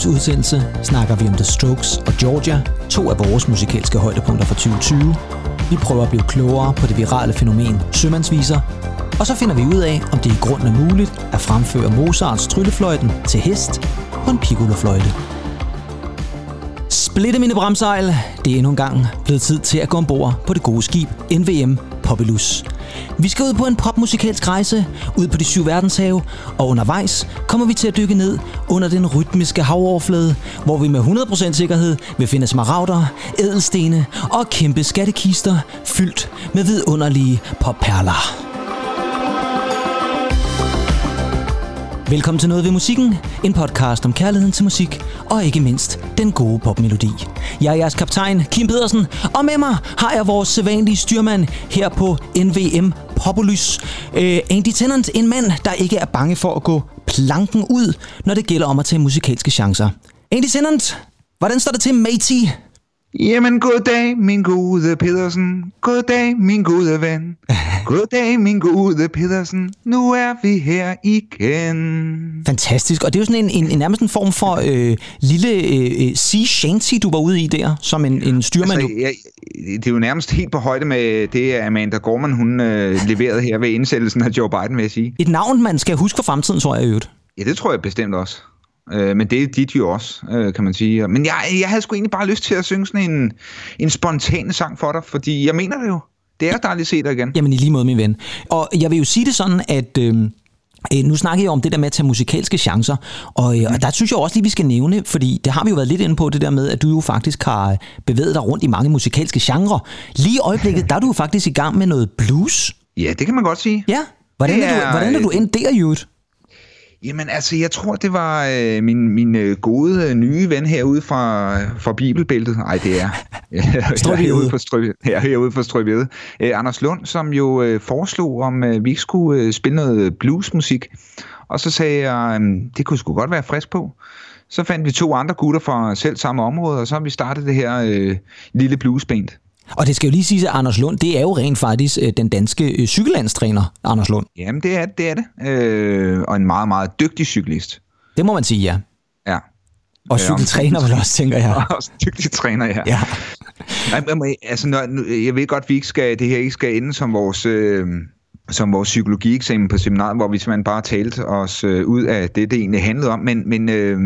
Uges udsendelse snakker vi om The Strokes og Georgia, to af vores musikalske højdepunkter for 2020. Vi prøver at blive klogere på det virale fænomen sømandsviser, og så finder vi ud af, om det i grunden er muligt at fremføre Mozarts tryllefløjten til hest på en piccolofløjte. Splitte mine bremsejl. Det er endnu en gang blevet tid til at gå ombord på det gode skib NVM Populus. Vi skal ud på en popmusikalsk rejse, ud på de syv verdenshave, og undervejs kommer vi til at dykke ned under den rytmiske havoverflade, hvor vi med 100% sikkerhed vil finde smaragder, ædelstene og kæmpe skattekister fyldt med vidunderlige popperler. Velkommen til Noget ved Musikken, en podcast om kærligheden til musik, og ikke mindst den gode popmelodi. Jeg er jeres kaptajn, Kim Pedersen, og med mig har jeg vores sædvanlige styrmand her på NVM Populus. Uh, øh, Andy Tennant, en mand, der ikke er bange for at gå planken ud, når det gælder om at tage musikalske chancer. Andy Tennant, hvordan står det til, matey? Jamen, goddag, min gode Pedersen. Goddag, min gode ven. Goddag, min gode Pedersen. Nu er vi her igen. Fantastisk. Og det er jo sådan en, en, en nærmest en form for øh, lille øh, sea shanty, du var ude i der, som en, en styrmand. Altså, jeg, det er jo nærmest helt på højde med det, Amanda Gorman hun øh, leverede her ved indsættelsen af Joe Biden, vil jeg sige. Et navn, man skal huske for fremtiden, tror jeg i øvrigt. Ja, det tror jeg bestemt også. Øh, men det er dit jo også, øh, kan man sige. Men jeg, jeg havde sgu egentlig bare lyst til at synge sådan en, en spontan sang for dig, fordi jeg mener det jo. Det er dejligt at se dig igen. Jamen i lige måde, min ven. Og jeg vil jo sige det sådan, at... Øh, nu snakker jeg om det der med at tage musikalske chancer, og, øh, og der synes jeg også lige, vi skal nævne, fordi det har vi jo været lidt inde på, det der med, at du jo faktisk har bevæget dig rundt i mange musikalske genrer. Lige i øjeblikket, der er du jo faktisk i gang med noget blues. Ja, det kan man godt sige. Ja, hvordan, er, er, du, hvordan er du endt der, Jute? Jamen altså, jeg tror, det var øh, min, min øh, gode øh, nye ven herude fra, fra Bibelbæltet. Nej, det er. herude på Strø, ja, herude på Strøvede. Øh, Anders Lund, som jo øh, foreslog, om øh, vi ikke skulle øh, spille noget bluesmusik. Og så sagde jeg, øh, det kunne sgu godt være frisk på. Så fandt vi to andre gutter fra selv samme område, og så har vi startet det her øh, lille bluesband. Og det skal jo lige sige, at Anders Lund, det er jo rent faktisk øh, den danske øh, cykellandstræner, Anders Lund. Jamen, det er det. Er det. Øh, og en meget, meget dygtig cyklist. Det må man sige, ja. Ja. Og cykeltræner vel også, tænker jeg. også dygtig træner, ja. ja. Nej, altså, når, jeg ved godt, at vi ikke skal, det her ikke skal ende som vores... Øh, som vores psykologieksamen på seminaret, hvor vi simpelthen bare talte os øh, ud af det, det egentlig handlede om. Men, men øh,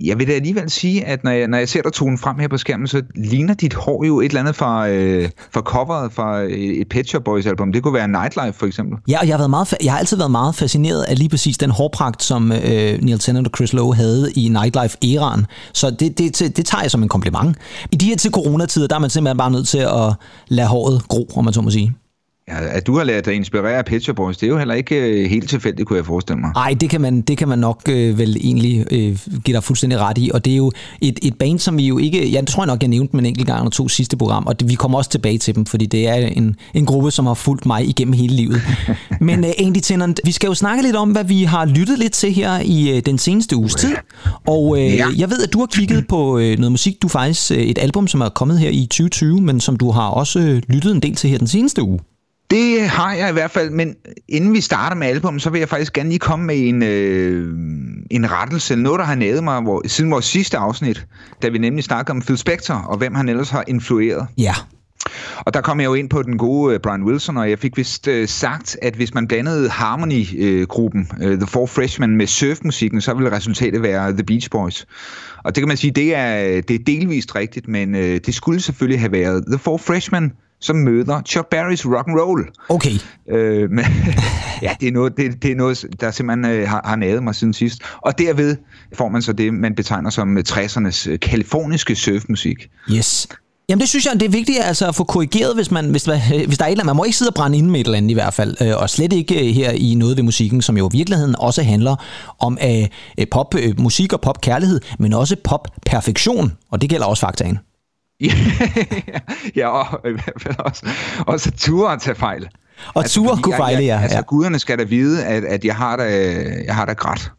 jeg vil da alligevel sige, at når jeg, når jeg ser dig tone frem her på skærmen, så ligner dit hår jo et eller andet fra, øh, fra coveret fra et Pet Shop Boys album. Det kunne være Nightlife for eksempel. Ja, og jeg har, været meget, jeg har altid været meget fascineret af lige præcis den hårpragt, som øh, Neil Tennant og Chris Lowe havde i Nightlife-æraen. Så det, det, det, det tager jeg som en kompliment. I de her til coronatider, der er man simpelthen bare nødt til at lade håret gro, om man så må sige. Ja, at du har ladet dig inspirere af Pet Boys, det er jo heller ikke øh, helt tilfældigt, kunne jeg forestille mig. Nej, det kan man, det kan man nok øh, vel egentlig øh, give dig fuldstændig ret i. Og det er jo et, et band, som vi jo ikke... Det tror jeg nok, jeg nævnte dem en enkelt gang og to sidste program, og det, vi kommer også tilbage til dem, fordi det er en, en gruppe, som har fulgt mig igennem hele livet. Men øh, Andy Tennant, vi skal jo snakke lidt om, hvad vi har lyttet lidt til her i øh, den seneste uges tid. Og øh, ja. jeg ved, at du har kigget på øh, noget musik. Du faktisk øh, et album, som er kommet her i 2020, men som du har også øh, lyttet en del til her den seneste uge. Det har jeg i hvert fald, men inden vi starter med album, så vil jeg faktisk gerne lige komme med en, øh, en rettelse. Noget, der har nædet mig hvor, siden vores sidste afsnit, da vi nemlig snakkede om Phil Spector, og hvem han ellers har influeret. Ja. Og der kom jeg jo ind på den gode øh, Brian Wilson, og jeg fik vist øh, sagt, at hvis man blandede Harmony-gruppen, øh, The Four Freshmen, med surfmusikken, så ville resultatet være The Beach Boys. Og det kan man sige, det er, det er delvist rigtigt, men øh, det skulle selvfølgelig have været The Four Freshmen, som møder Chuck Berrys rock and roll. Okay. Øh, men, ja, det er, noget, det, det er noget, der simpelthen øh, har, har naget mig siden sidst. Og derved får man så det, man betegner som 60'ernes øh, kaliforniske surfmusik. Yes. Jamen det synes jeg, det er vigtigt altså, at få korrigeret, hvis, man, hvis, der, hvis der er et eller andet. Man må ikke sidde og brænde ind med et eller andet i hvert fald. Øh, og slet ikke her i noget ved musikken, som jo i virkeligheden også handler om uh, pop, uh, musik og pop-kærlighed, men også pop-perfektion. Og det gælder også faktaen. ja, og i hvert fald også, også ture at tage fejl. Og altså, ture kunne fejle, ja. Altså, guderne skal da vide, at, at jeg har da, jeg har da grædt.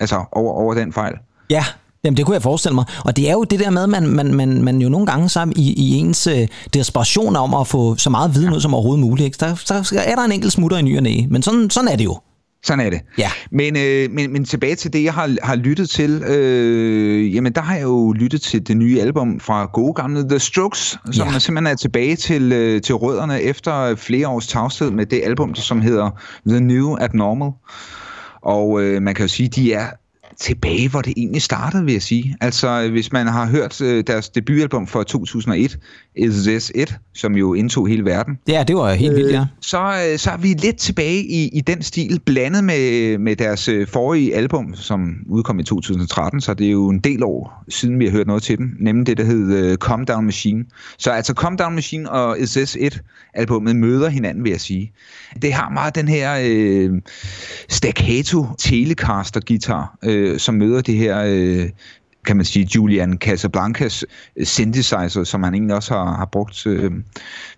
Altså, over, over den fejl. Ja, Jamen, det kunne jeg forestille mig. Og det er jo det der med, at man, man, man, man jo nogle gange sammen i, i ens uh, desperation om at få så meget viden ud som overhovedet muligt. Ikke? Der, der er der en enkelt smutter i ny og næ. Men sådan, sådan er det jo. Sådan er det. Ja. Men, øh, men, men tilbage til det, jeg har, har lyttet til. Øh, jamen, der har jeg jo lyttet til det nye album fra gode gamle The Strokes, som ja. simpelthen er tilbage til, øh, til rødderne efter flere års tavshed med det album, som hedder The New Abnormal. Og øh, man kan jo sige, de er tilbage, hvor det egentlig startede, vil jeg sige. Altså, hvis man har hørt øh, deres debutalbum fra 2001, Is This It, som jo indtog hele verden. Ja, det var helt vildt, ja. Øh, så, øh, så er vi lidt tilbage i, i den stil, blandet med, med deres øh, forrige album, som udkom i 2013, så det er jo en del år siden, vi har hørt noget til dem, nemlig det, der hed uh, Calm Down Machine. Så altså Calm Down Machine og Is This It albumet møder hinanden, vil jeg sige. Det har meget den her øh, staccato Telecaster guitar, øh, som møder det her øh, kan man sige, Julian Casablancas øh, synthesizer, som han egentlig også har, har brugt øh,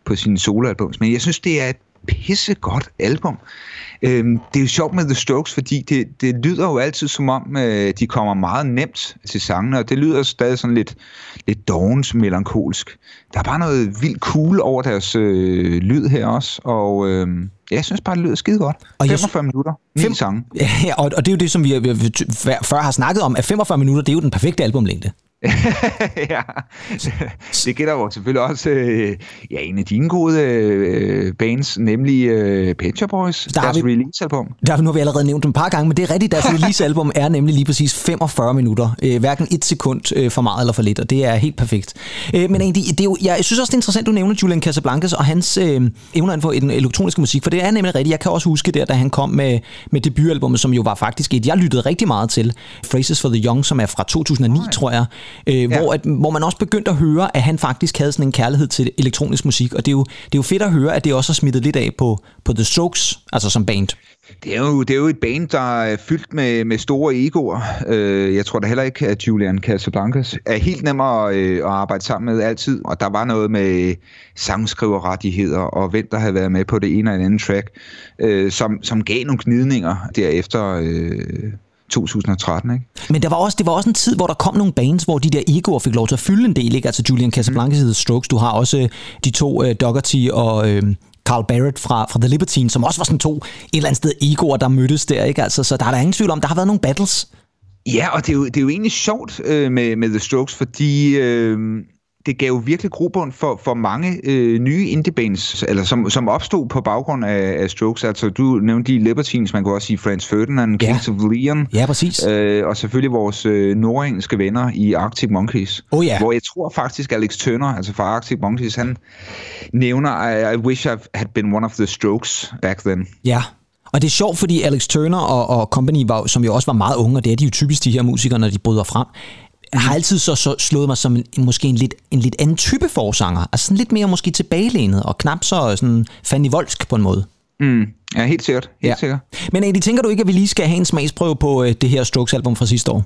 på sine soloalbums. Men jeg synes, det er et pissegodt album. Øhm, det er jo sjovt med The Strokes, fordi det, det lyder jo altid som om, øh, de kommer meget nemt til sangene, og det lyder stadig sådan lidt, lidt dovens melankolsk. Der er bare noget vildt cool over deres øh, lyd her også, og øh, jeg synes bare, det lyder skide godt. Og 45 jeg, minutter, ni fem, sange. Ja, og, og det er jo det, som vi, vi før har snakket om, at 45 minutter, det er jo den perfekte albumlængde. ja, det gælder jo selvfølgelig også øh, ja, en af dine gode øh, bands, nemlig øh, Pet Shop Boys, der deres release-album. Der, nu har vi allerede nævnt dem et par gange, men det er rigtigt, deres release-album er nemlig lige præcis 45 minutter. Øh, hverken et sekund øh, for meget eller for lidt, og det er helt perfekt. Øh, men egentlig, det er jo, jeg synes også, det er interessant, du nævner Julian Casablancas og hans øh, evner inden for den elektroniske musik, for det er nemlig rigtigt. Jeg kan også huske der, da han kom med, med debutalbummet, som jo var faktisk et, jeg lyttede rigtig meget til, Phrases for the Young, som er fra 2009, oh, ja. tror jeg øh, ja. hvor, at, hvor man også begyndte at høre, at han faktisk havde sådan en kærlighed til elektronisk musik, og det er jo, det er jo fedt at høre, at det også har smittet lidt af på, på The Strokes, altså som band. Det er, jo, det er jo et band, der er fyldt med, med store egoer. Øh, jeg tror da heller ikke, at Julian Casablancas er helt nemmere øh, at arbejde sammen med altid. Og der var noget med sangskriverrettigheder og hvem der havde været med på det ene eller andet track, øh, som, som gav nogle gnidninger derefter. Øh, 2013, ikke? Men der var også, det var også en tid, hvor der kom nogle bands, hvor de der egoer fik lov til at fylde en del, ikke? Altså Julian Casablancas mm. Strokes, du har også øh, de to uh, Dougherty og... Uh, Carl Barrett fra, fra The Libertines, som også var sådan to et eller andet sted egoer, der mødtes der, ikke? Altså, så der er der ingen tvivl om, der har været nogle battles. Ja, og det er jo, det er jo egentlig sjovt øh, med, med The Strokes, fordi øh, det gav jo virkelig grobund for, for mange øh, nye indie-bands, eller som, som opstod på baggrund af, af Strokes. Altså, du nævnte de Libertines, man kunne også sige Franz Ferdinand, ja. Kings of Leon. Ja, præcis. Øh, og selvfølgelig vores øh, nordengelske venner i Arctic Monkeys. Oh, ja. Hvor jeg tror faktisk, Alex Turner, altså fra Arctic Monkeys, han nævner, I, I wish I had been one of the Strokes back then. Ja, og det er sjovt, fordi Alex Turner og, og company, var, som jo også var meget unge, og det er de jo typisk de her musikere, når de bryder frem, har altid så, så slået mig som en, måske en lidt, en lidt anden type forsanger. Altså sådan lidt mere måske tilbagelænet, og knap så sådan Fanny Volsk på en måde. Mm. Ja, helt sikkert. Helt ja. sikkert. Men Eddie, tænker du ikke, at vi lige skal have en smagsprøve på øh, det her Strokes-album fra sidste år?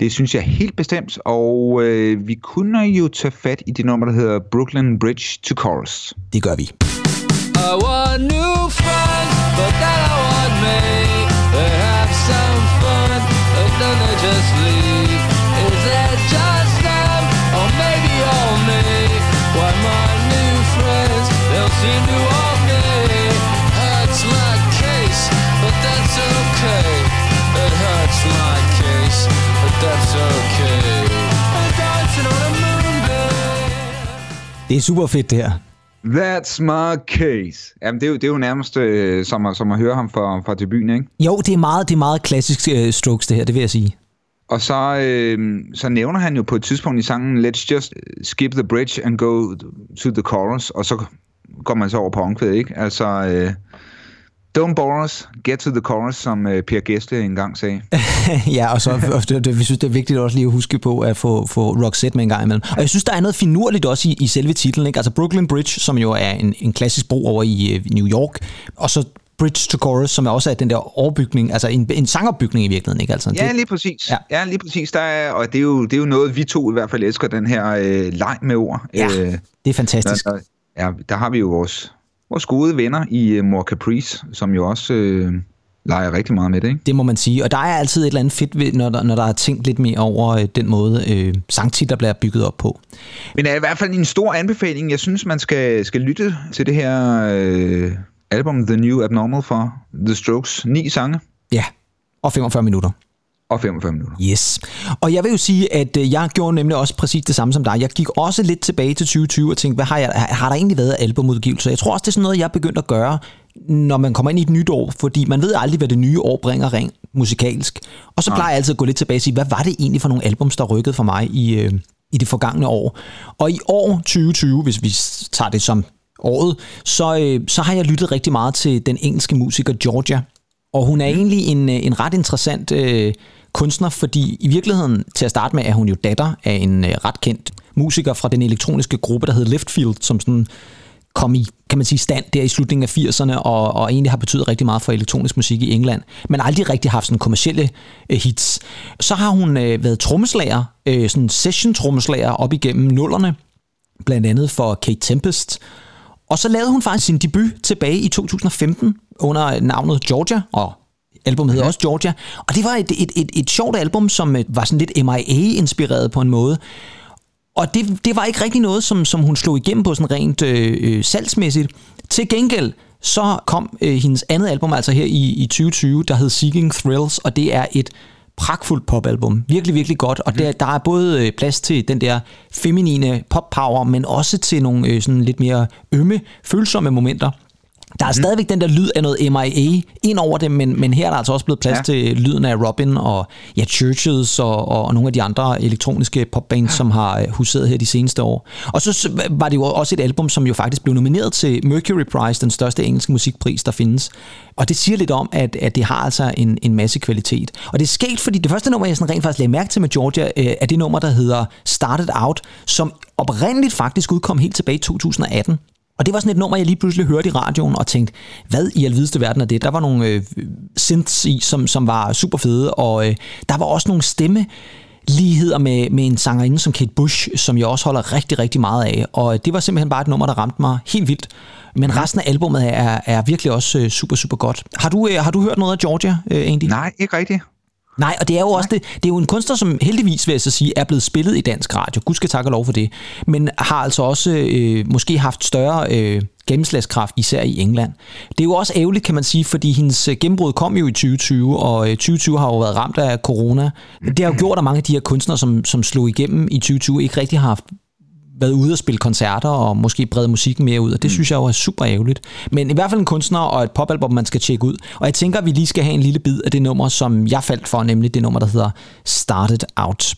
Det synes jeg helt bestemt, og øh, vi kunne jo tage fat i det nummer, der hedder Brooklyn Bridge to Chorus. Det gør vi. I want new friends, but then I want me. They have some fun, but then they just leave. Seem to all. Hurts my case, but that's okay. It hurts my case, but that's okay. I'm dancing on a moonbeam. Det er super fedt det her. That's my case. Jamen, det er jo, det er jo nærmest øh, som, at, som at høre ham fra, fra debuten, ikke? Jo, det er meget, det er meget klassisk øh, strokes, det her, det vil jeg sige. Og så, øh, så nævner han jo på et tidspunkt i sangen, let's just skip the bridge and go to the chorus, og så går man så over på omkvædet, ikke? Altså, øh, don't bore us, get to the chorus, som øh, Per Gæsle engang sagde. ja, og så og det, det, vi synes, det er vigtigt også lige at huske på at få, få Roxette med en gang imellem. Og jeg synes, der er noget finurligt også i, i selve titlen, ikke? Altså Brooklyn Bridge, som jo er en, en klassisk bro over i øh, New York, og så bridge to chorus, som er også er den der overbygning, altså en, en sangopbygning i virkeligheden, ikke? Altså, ja, lige præcis. Ja. ja, lige præcis. Der er, og det er, jo, det er jo noget, vi to i hvert fald elsker, den her øh, leg med ord. Ja, øh, det er fantastisk. Der, ja, der har vi jo vores, vores gode venner i uh, More Caprice, som jo også... Øh, leger rigtig meget med det, ikke? Det må man sige. Og der er altid et eller andet fedt ved, når der, når der er tænkt lidt mere over øh, den måde, øh, sangtitler bliver bygget op på. Men er i hvert fald en stor anbefaling. Jeg synes, man skal, skal lytte til det her øh, album The New Abnormal for The Strokes. Ni sange. Ja, og 45 minutter. Og 45 minutter. Yes. Og jeg vil jo sige, at øh, jeg gjorde nemlig også præcis det samme som dig. Jeg gik også lidt tilbage til 2020 og tænkte, hvad har, jeg, har der egentlig været albumudgivelser? Jeg tror også, det er sådan noget, jeg er begyndt at gøre, når man kommer ind i et nyt år, fordi man ved aldrig, hvad det nye år bringer rent musikalsk. Og så plejer jeg altid at gå lidt tilbage og sige, hvad var det egentlig for nogle albums, der rykkede for mig i, øh, i det forgangne år? Og i år 2020, hvis vi tager det som året, så, øh, så har jeg lyttet rigtig meget til den engelske musiker Georgia. Og hun er mm. egentlig en, øh, en ret interessant øh, kunstner, fordi i virkeligheden til at starte med er hun jo datter af en øh, ret kendt musiker fra den elektroniske gruppe, der hed Leftfield, som sådan kom i, kan man sige, stand der i slutningen af 80'erne, og, og egentlig har betydet rigtig meget for elektronisk musik i England, men aldrig rigtig haft sådan kommersielle øh, hits. Så har hun øh, været trommeslager, øh, sådan session-trommeslager op igennem nullerne, blandt andet for Kate Tempest, og så lavede hun faktisk sin debut tilbage i 2015 under navnet Georgia, og albumet hedder også Georgia. Og det var et, et, et, et sjovt album, som øh, var sådan lidt MIA-inspireret på en måde. Og det, det var ikke rigtig noget, som, som hun slog igennem på sådan rent øh, øh, salgsmæssigt. Til gengæld, så kom øh, hendes andet album altså her i, i 2020, der hed Seeking Thrills, og det er et pragtfuldt popalbum. Virkelig, virkelig godt. Og der, der er både øh, plads til den der feminine pop-power, men også til nogle øh, sådan lidt mere ømme, følsomme momenter. Der er mm. stadigvæk den der lyd af noget MIA ind over det, men, men her er der altså også blevet plads ja. til lyden af Robin og ja, Churches og, og nogle af de andre elektroniske popbands, ja. som har øh, huseret her de seneste år. Og så var det jo også et album, som jo faktisk blev nomineret til Mercury Prize, den største engelske musikpris, der findes. Og det siger lidt om, at, at det har altså en, en masse kvalitet. Og det er sket, fordi det første nummer, jeg sådan rent faktisk lagde mærke til med Georgia, øh, er det nummer, der hedder Started Out, som oprindeligt faktisk udkom helt tilbage i 2018. Og det var sådan et nummer, jeg lige pludselig hørte i radioen og tænkte, hvad i alvideste verden er det? Der var nogle øh, synths i, som, som var super fede, og øh, der var også nogle stemme ligheder med, med en sangerinde som Kate Bush, som jeg også holder rigtig, rigtig meget af. Og øh, det var simpelthen bare et nummer, der ramte mig helt vildt. Men resten af albumet er, er virkelig også øh, super, super godt. Har du, øh, har du hørt noget af Georgia, øh, Andy? Nej, ikke rigtigt. Nej, og det er jo også det, det er jo en kunstner, som heldigvis, vil jeg så sige, er blevet spillet i dansk radio. Gud skal takke og lov for det. Men har altså også øh, måske haft større øh, gennemslagskraft, især i England. Det er jo også ærgerligt, kan man sige, fordi hendes øh, gennembrud kom jo i 2020, og 2020 øh, har jo været ramt af corona. Det har jo gjort, at mange af de her kunstnere, som, som slog igennem i 2020, ikke rigtig har haft været ude og spille koncerter og måske brede musikken mere ud, og det mm. synes jeg jo er super ærgerligt. Men i hvert fald en kunstner og et popalbum, man skal tjekke ud. Og jeg tænker, at vi lige skal have en lille bid af det nummer, som jeg faldt for, nemlig det nummer, der hedder Started Out.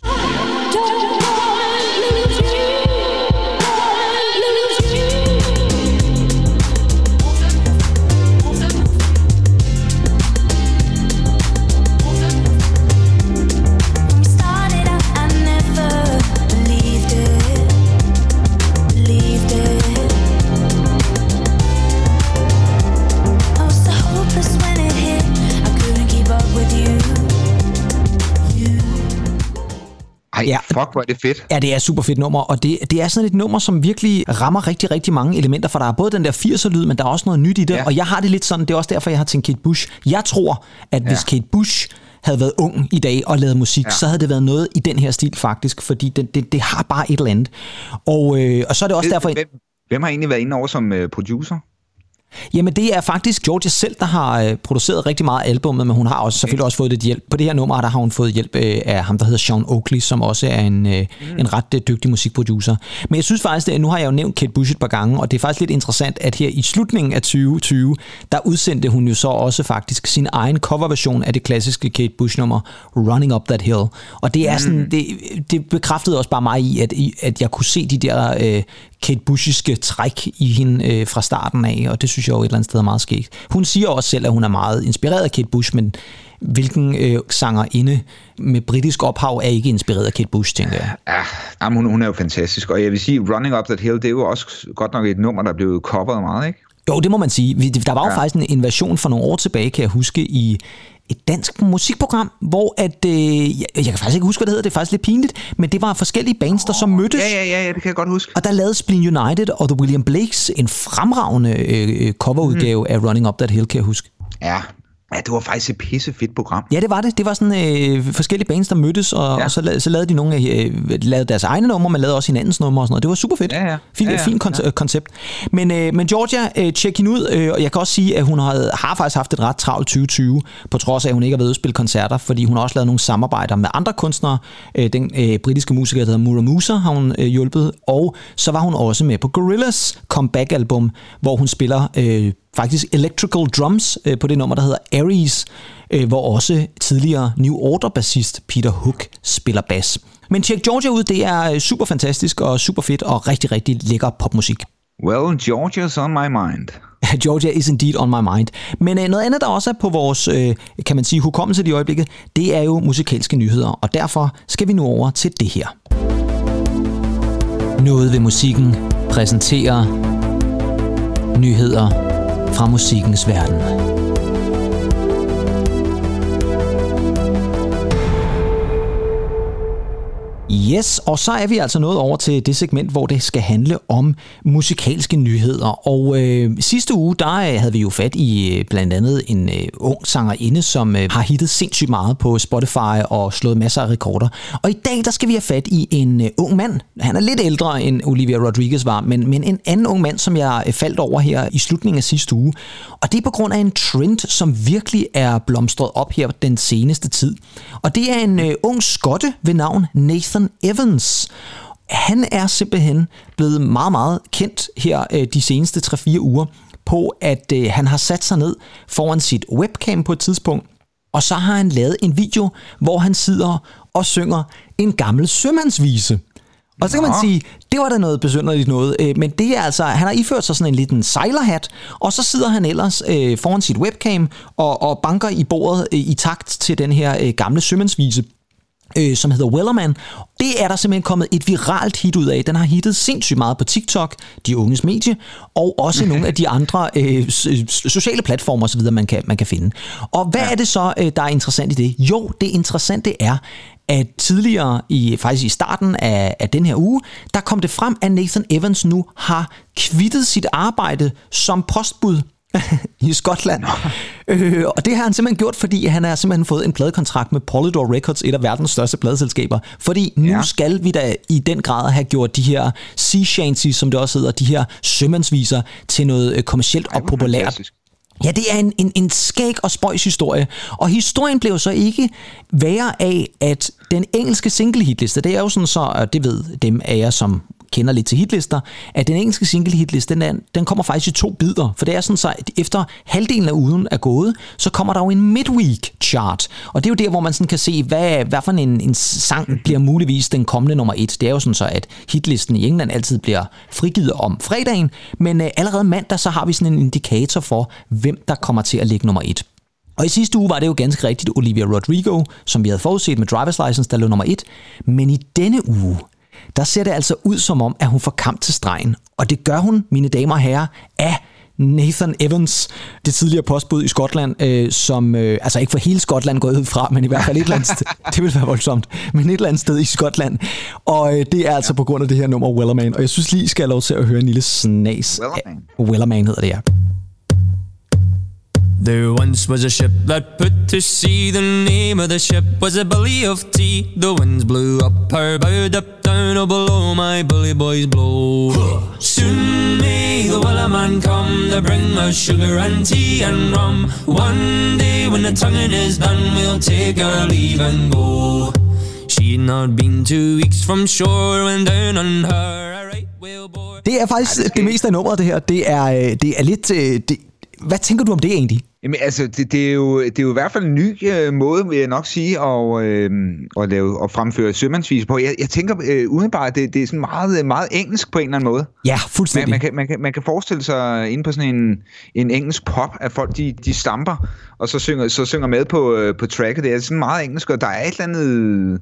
Ja, fuck, hvor er det fedt. Ja, det er super fedt nummer, og det, det er sådan et nummer, som virkelig rammer rigtig, rigtig mange elementer, for der er både den der 80'er-lyd, men der er også noget nyt i det, ja. og jeg har det lidt sådan, det er også derfor, jeg har tænkt Kate Bush. Jeg tror, at ja. hvis Kate Bush havde været ung i dag og lavet musik, ja. så havde det været noget i den her stil faktisk, fordi det, det, det har bare et eller andet. Og, øh, og så er det også derfor... Hvem, hvem har egentlig været inde over som øh, producer? Jamen det er faktisk Georgia selv, der har øh, produceret rigtig meget albumet, men hun har også selvfølgelig også fået lidt hjælp. På det her nummer der har hun fået hjælp øh, af ham, der hedder Sean Oakley, som også er en, øh, mm. en ret dygtig musikproducer. Men jeg synes faktisk, at nu har jeg jo nævnt Kate Bush et par gange, og det er faktisk lidt interessant, at her i slutningen af 2020, der udsendte hun jo så også faktisk sin egen coverversion af det klassiske Kate Bush-nummer Running Up That Hill. Og det er sådan, mm. det, det bekræftede også bare mig i, at, at jeg kunne se de der øh, Kate Bushiske træk i hende øh, fra starten af, og det synes jeg jo et eller andet sted er meget skægt. Hun siger også selv, at hun er meget inspireret af Kate Bush, men hvilken øh, inde med britisk ophav er ikke inspireret af Kate Bush, tænker jeg. Ja, jamen, hun, hun er jo fantastisk, og jeg vil sige, Running Up That Hill, det er jo også godt nok et nummer, der blev coveret meget, ikke? Jo, det må man sige. Der var jo ja. faktisk en, en version for nogle år tilbage, kan jeg huske, i et dansk musikprogram, hvor at, øh, jeg, jeg kan faktisk ikke huske, hvad det hedder, det er faktisk lidt pinligt, men det var forskellige bands, der så mødtes. Ja, ja, ja, det kan jeg godt huske. Og der lavede Spleen United og The William Blakes en fremragende øh, coverudgave mm. af Running Up That Hill, kan jeg huske. Ja, Ja, det var faktisk et pisse fedt program. Ja, det var det. Det var sådan øh, forskellige bands, der mødtes, og, ja. og så, lavede, så lavede de nogle af øh, lavede deres egne numre, men lavede også hinandens numre og sådan noget. Det var super fedt. Ja, ja. Fint, ja, ja. fint kon- ja. koncept. Men, øh, men Georgia, øh, tjek hende ud, øh, og jeg kan også sige, at hun har, har faktisk haft et ret travlt 2020, på trods af, at hun ikke har været ude at spille koncerter, fordi hun har også lavet nogle samarbejder med andre kunstnere. Øh, den øh, britiske musiker, der hedder Mura Musa, har hun øh, hjulpet, og så var hun også med på Gorillaz comeback-album, hvor hun spiller... Øh, faktisk electrical drums øh, på det nummer, der hedder Aries, øh, hvor også tidligere New Order-bassist Peter Hook spiller bas. Men tjek Georgia ud, det er øh, super fantastisk og super fedt og rigtig, rigtig lækker popmusik. Well, Georgia's on my mind. Georgia is indeed on my mind. Men øh, noget andet, der også er på vores, øh, kan man sige, hukommelse i øjeblikket, det er jo musikalske nyheder, og derfor skal vi nu over til det her. Noget ved musikken præsenterer nyheder fra musikkens verden. Yes, og så er vi altså nået over til det segment, hvor det skal handle om musikalske nyheder. Og øh, sidste uge, der øh, havde vi jo fat i øh, blandt andet en øh, ung sangerinde, som øh, har hittet sindssygt meget på Spotify og slået masser af rekorder. Og i dag, der skal vi have fat i en øh, ung mand. Han er lidt ældre end Olivia Rodriguez var, men, men en anden ung mand, som jeg øh, faldt over her i slutningen af sidste uge. Og det er på grund af en trend, som virkelig er blomstret op her den seneste tid. Og det er en øh, ung skotte ved navn Nathan Evans. Han er simpelthen blevet meget, meget kendt her øh, de seneste 3-4 uger på, at øh, han har sat sig ned foran sit webcam på et tidspunkt, og så har han lavet en video, hvor han sidder og synger en gammel sømandsvise. Og så kan man sige, det var da noget besynderligt noget, øh, men det er altså, han har iført sig sådan en liten sejlerhat, og så sidder han ellers øh, foran sit webcam og, og banker i bordet øh, i takt til den her øh, gamle sømandsvise øh, som hedder Wellerman. Det er der simpelthen kommet et viralt hit ud af. Den har hittet sindssygt meget på TikTok, de unges medie, og også nogle af de andre øh, sociale platformer osv., man kan, man kan finde. Og hvad ja. er det så, øh, der er interessant i det? Jo, det interessante er, at tidligere, i faktisk i starten af, af den her uge, der kom det frem, at Nathan Evans nu har kvittet sit arbejde som postbud i Skotland. Øh, og det har han simpelthen gjort, fordi han har simpelthen fået en pladekontrakt med Polydor Records, et af verdens største pladeselskaber. Fordi nu ja. skal vi da i den grad have gjort de her sea shanties, som det også hedder, de her sømandsviser, til noget øh, kommercielt og populært. Fantastisk. Ja, det er en, en, en skæg og spøjs historie. Og historien blev så ikke værre af, at den engelske single hitliste, det er jo sådan så, og det ved dem af jer, som kender lidt til hitlister, at den engelske single hitlist, den, er, den kommer faktisk i to bidder. For det er sådan så, at efter halvdelen af ugen er gået, så kommer der jo en midweek chart. Og det er jo der, hvor man sådan kan se, hvad, hvad for en, en sang bliver muligvis den kommende nummer et. Det er jo sådan så, at hitlisten i England altid bliver frigivet om fredagen, men øh, allerede mandag, så har vi sådan en indikator for, hvem der kommer til at ligge nummer et. Og i sidste uge var det jo ganske rigtigt Olivia Rodrigo, som vi havde forudset med Driver's License, der lå nummer et. Men i denne uge, der ser det altså ud som om, at hun får kamp til stregen. Og det gør hun, mine damer og herrer, af Nathan Evans, det tidligere postbud i Skotland, øh, som, øh, altså ikke for hele Skotland går ud fra, men i hvert fald et eller andet sted, det vil være voldsomt, men et eller andet sted i Skotland. Og øh, det er altså på grund af det her nummer Wellerman, og jeg synes lige, I skal have lov til at høre en lille snas. Wellerman. Wellerman hedder det, ja. There once was a ship that put to sea. The name of the ship was a Billy of Tea. The winds blew up her bow, up down, oh below my bully boys blow. Soon may the Wellerman come to bring us sugar and tea and rum. One day when the tonguing is done, we'll take our leave and go. She'd not been two weeks from shore when down on her a right whale bore. Det er faktisk det meste af nummeret, det her. Det er, øh, det er lidt... Øh, det, hvad tænker du om det egentlig? Jamen altså, det, det, er jo, det er jo i hvert fald en ny øh, måde, vil jeg nok sige, at, øh, at, lave, at fremføre sømandsvis på. Jeg, jeg tænker øh, udenbart, det, det er sådan meget, meget engelsk på en eller anden måde. Ja, fuldstændig. Man, man, kan, man, kan, man kan forestille sig inde på sådan en, en engelsk pop, at folk de, de stamper, og så synger, så synger med på, øh, på tracket. Det er sådan meget engelsk, og der er et eller andet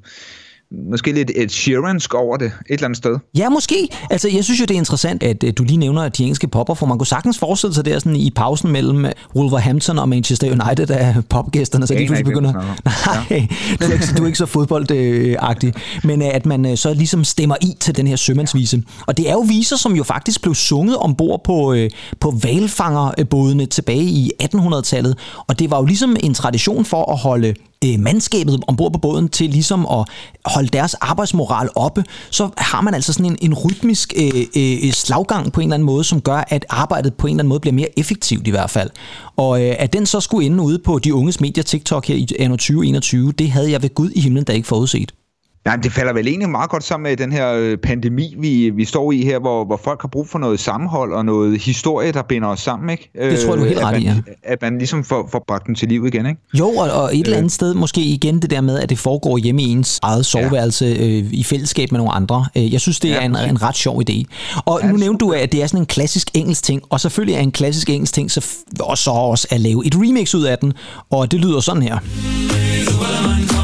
måske lidt et Sheeransk over det, et eller andet sted. Ja, måske. Altså, jeg synes jo, det er interessant, at øh, du lige nævner de engelske popper, for man kunne sagtens forestille sig der sådan i pausen mellem Wolverhampton og Manchester United af popgæsterne, så de pludselig begynder... Nej, du er, ikke, du er ikke så fodboldagtig. Men at man så ligesom stemmer i til den her sømandsvise. Og det er jo viser, som jo faktisk blev sunget ombord på, på valfangerbådene tilbage i 1800-tallet. Og det var jo ligesom en tradition for at holde øh, mandskabet ombord på båden til ligesom at holde deres arbejdsmoral oppe, så har man altså sådan en, en rytmisk øh, øh, slaggang på en eller anden måde, som gør, at arbejdet på en eller anden måde bliver mere effektivt i hvert fald. Og øh, at den så skulle ende ude på de unges medier TikTok her i 2021, det havde jeg ved Gud i himlen da ikke forudset. Nej, det falder vel egentlig meget godt sammen med den her øh, pandemi, vi, vi står i her, hvor, hvor folk har brug for noget sammenhold og noget historie, der binder os sammen, ikke? Det tror du helt øh, ret i, ja. At man ligesom får, får bragt den til liv igen, ikke? Jo, og, og et øh. eller andet sted måske igen det der med, at det foregår hjemme i ens eget soveværelse ja. øh, i fællesskab med nogle andre. Øh, jeg synes, det er ja, en, en ret sjov idé. Og ja, nu nævnte du, at det er sådan en klassisk engelsk ting, og selvfølgelig er en klassisk engelsk ting, så, og så også at lave et remix ud af den, og det lyder sådan her. sugar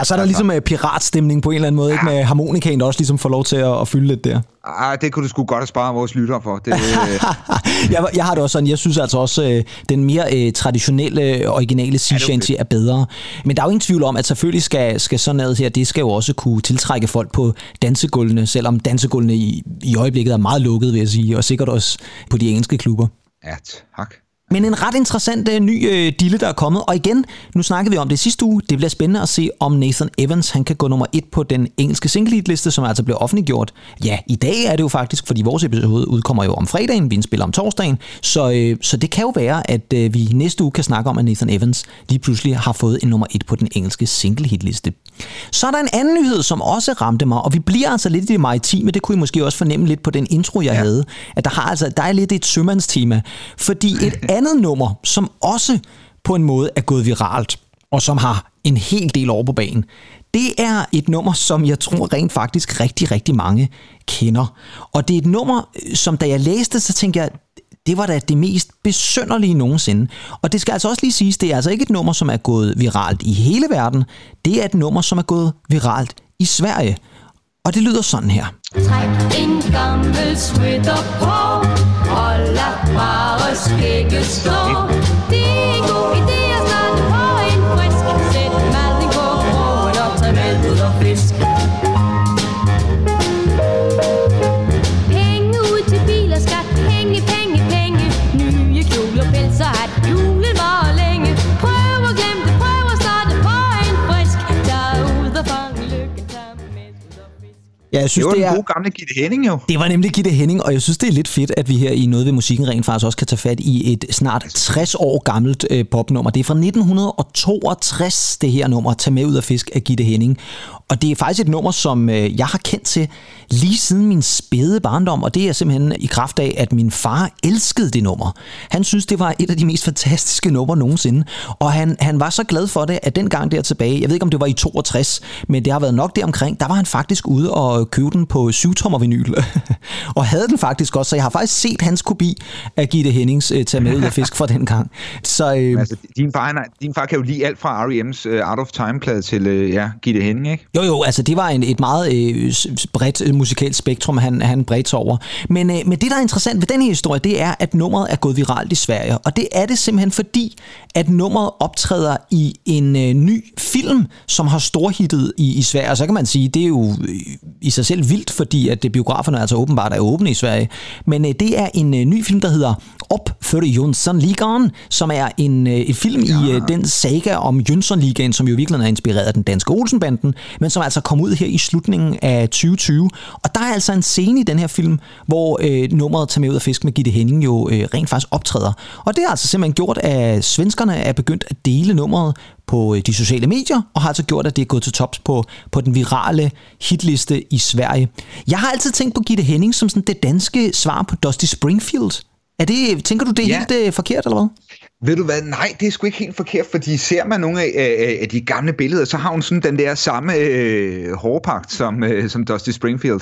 Ja, så er der ligesom uh, piratstemning på en eller anden måde, ja. ikke med harmonikaen, der også ligesom får lov til at, at fylde lidt der. Ah, det kunne du sgu godt have sparet vores lyttere for. Det, jeg, jeg har det også sådan, jeg synes altså også, uh, den mere uh, traditionelle, originale sea shanty er bedre. Men der er jo ingen tvivl om, at selvfølgelig skal, skal sådan noget her, det skal jo også kunne tiltrække folk på dansegulvene, selvom dansegulvene i, i øjeblikket er meget lukket, vil jeg sige, og sikkert også på de engelske klubber. Ja, tak. Men en ret interessant uh, ny uh, dille, der er kommet. Og igen, nu snakkede vi om det sidste uge. Det bliver spændende at se, om Nathan Evans han kan gå nummer et på den engelske single liste som altså blev offentliggjort. Ja, i dag er det jo faktisk, fordi vores episode udkommer jo om fredagen, vi indspiller om torsdagen. Så, uh, så det kan jo være, at uh, vi næste uge kan snakke om, at Nathan Evans lige pludselig har fået en nummer et på den engelske single hitliste. Så er der en anden nyhed, som også ramte mig, og vi bliver altså lidt i det maritime. Det kunne I måske også fornemme lidt på den intro, jeg ja. havde. At der, har altså, der er lidt et sømandstema. Fordi et andet nummer, som også på en måde er gået viralt, og som har en hel del over på banen, det er et nummer, som jeg tror rent faktisk rigtig, rigtig mange kender. Og det er et nummer, som da jeg læste, så tænkte jeg, det var da det mest besønderlige nogensinde. Og det skal altså også lige siges, det er altså ikke et nummer, som er gået viralt i hele verden. Det er et nummer, som er gået viralt i Sverige. Og det lyder sådan her. Træk en gammel sweater på, og lad take it slow. Jeg synes, det var det er, en god gamle Gitte Henning jo. Det var nemlig Gitte Henning, og jeg synes, det er lidt fedt, at vi her i Noget ved Musikken rent faktisk også kan tage fat i et snart 60 år gammelt øh, popnummer. Det er fra 1962, det her nummer, Tag med ud af fisk af Gitte Henning. Og det er faktisk et nummer, som øh, jeg har kendt til lige siden min spæde barndom, og det er simpelthen i kraft af, at min far elskede det nummer. Han synes, det var et af de mest fantastiske numre nogensinde, og han, han var så glad for det, at den gang der tilbage, jeg ved ikke om det var i 62, men det har været nok deromkring, der var han faktisk ude og købe den på 7-tommer vinyl, og havde den faktisk også, så jeg har faktisk set hans kopi af Gitte Hennings uh, tage med ud af fisk fra den gang. Så, øh, altså, din, far, din far kan jo lide alt fra R.E.M.'s uh, Out of Time-plade til uh, ja, Gitte Henning, ikke? Jo, jo, altså det var en, et meget øh, bredt øh, musikalsk spektrum, han, han bredte over. Men, øh, men det, der er interessant ved den her historie, det er, at nummeret er gået viralt i Sverige. Og det er det simpelthen fordi, at nummeret optræder i en øh, ny film, som har storhittet i, i Sverige. Og så kan man sige, det er jo øh, i sig selv vildt, fordi at det biograferne altså åbenbart er åbne i Sverige. Men øh, det er en øh, ny film, der hedder Op for Jönssonligaen, som er en, øh, et film ja. i øh, den saga om Jönssonligaen, som jo virkelig er inspireret af den danske Olsenbanden, men som altså kom ud her i slutningen af 2020. Og der er altså en scene i den her film, hvor øh, nummeret Tag med ud af fisk med Gitte Henning jo øh, rent faktisk optræder. Og det har altså simpelthen gjort, at svenskerne er begyndt at dele nummeret på øh, de sociale medier, og har altså gjort, at det er gået til tops på, på den virale hitliste i Sverige. Jeg har altid tænkt på Gitte Henning som sådan det danske svar på Dusty Springfield. Er det, tænker du, det er ja. helt uh, forkert, eller hvad? Ved du hvad, nej, det er sgu ikke helt forkert, fordi ser man nogle af, af de gamle billeder, så har hun sådan den der samme øh, hårpagt som, øh, som Dusty Springfield.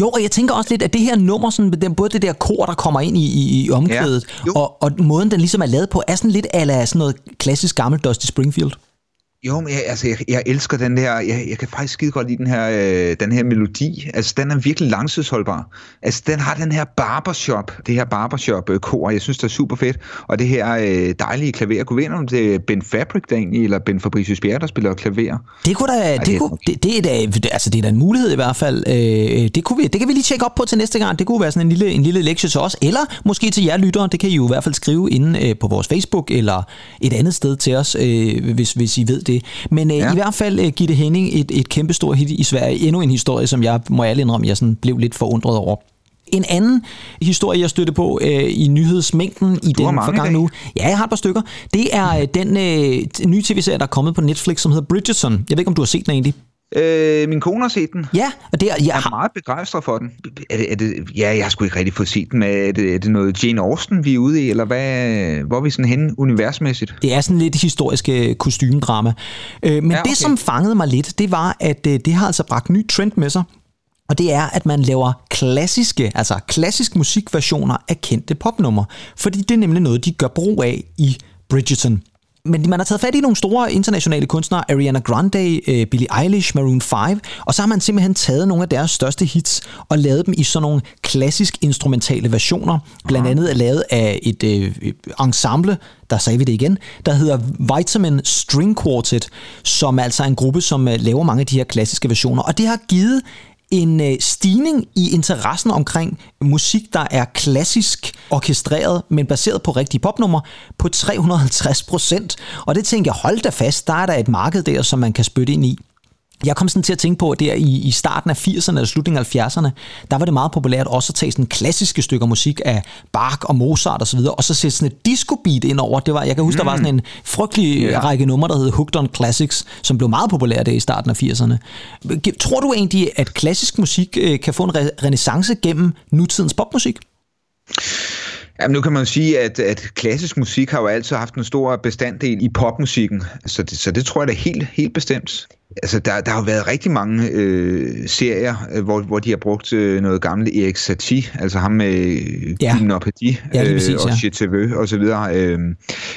Jo, og jeg tænker også lidt, at det her nummer, sådan, både det der kor, der kommer ind i, i, i omkvædet, ja, og, og måden, den ligesom er lavet på, er sådan lidt ala sådan noget klassisk gammel Dusty Springfield. Jo, men jeg, altså, jeg, jeg elsker den der, jeg, jeg kan faktisk skide godt lide den her, øh, den her melodi. Altså, den er virkelig langtidsholdbar. Altså, den har den her barbershop, det her barbershop-kor, jeg synes, det er super fedt. Og det her øh, dejlige klaver. Kunne vide, om det er Ben Fabric, der egentlig, eller Ben Fabricius Bjerre, der spiller klaver. Det kunne da, Ej, det, det, kunne, det, det, er da, altså, det er da en mulighed i hvert fald. Øh, det, kunne vi, det kan vi lige tjekke op på til næste gang. Det kunne være sådan en lille, en lille lektie til os, eller måske til jer lyttere. Det kan I jo i hvert fald skrive inde øh, på vores Facebook, eller et andet sted til os, øh, hvis, hvis I ved det. Men øh, ja. i hvert fald uh, Gitte Henning et, et kæmpestort hit i Sverige. Endnu en historie, som jeg må alle indrømme, jeg sådan blev lidt forundret over. En anden historie, jeg støtte på øh, i nyhedsmængden i den forgangne uge, ja, jeg har et par stykker, det er øh, den øh, nye tv-serie, der er kommet på Netflix, som hedder Bridgerton. Jeg ved ikke, om du har set den egentlig? Øh, min kone har set den. Ja, og det er... Jeg, jeg er meget begejstret for den. Er det, er det, ja, jeg har sgu ikke rigtig fået set den. Men er det, er det noget Jane Austen, vi er ude i, eller hvad, hvor er vi sådan henne universmæssigt? Det er sådan lidt historiske kostymedrama. Øh, men ja, okay. det, som fangede mig lidt, det var, at øh, det har altså bragt ny trend med sig. Og det er, at man laver klassiske, altså klassisk musikversioner af kendte popnumre. Fordi det er nemlig noget, de gør brug af i Bridgerton men man har taget fat i nogle store internationale kunstnere, Ariana Grande, uh, Billie Eilish, Maroon 5, og så har man simpelthen taget nogle af deres største hits og lavet dem i sådan nogle klassisk instrumentale versioner. Blandt andet er lavet af et uh, ensemble, der sagde vi det igen, der hedder Vitamin String Quartet, som altså er en gruppe, som uh, laver mange af de her klassiske versioner. Og det har givet en øh, stigning i interessen omkring musik, der er klassisk orkestreret, men baseret på rigtige popnumre, på 350 procent. Og det tænker jeg, hold da fast, der er der et marked der, som man kan spytte ind i. Jeg kom sådan til at tænke på, at der i, i starten af 80'erne eller slutningen af 70'erne, der var det meget populært også at tage sådan klassiske stykker musik af Bach og Mozart osv., og, og så sætte sådan et disco-beat ind over. Det var, jeg kan huske, mm. der var sådan en frygtelig ja. række numre, der hed Hooked on Classics, som blev meget populære der i starten af 80'erne. Tror du egentlig, at klassisk musik øh, kan få en re- renaissance gennem nutidens popmusik? Jamen, nu kan man sige, at, at klassisk musik har jo altid haft en stor bestanddel i popmusikken, så det, så det tror jeg da helt, helt bestemt. Altså, der, der har jo været rigtig mange øh, serier, øh, hvor, hvor de har brugt øh, noget gamle Erik Satie, altså ham med øh, ja. Gymnopædi ja, øh, og ja. og så videre. Øh,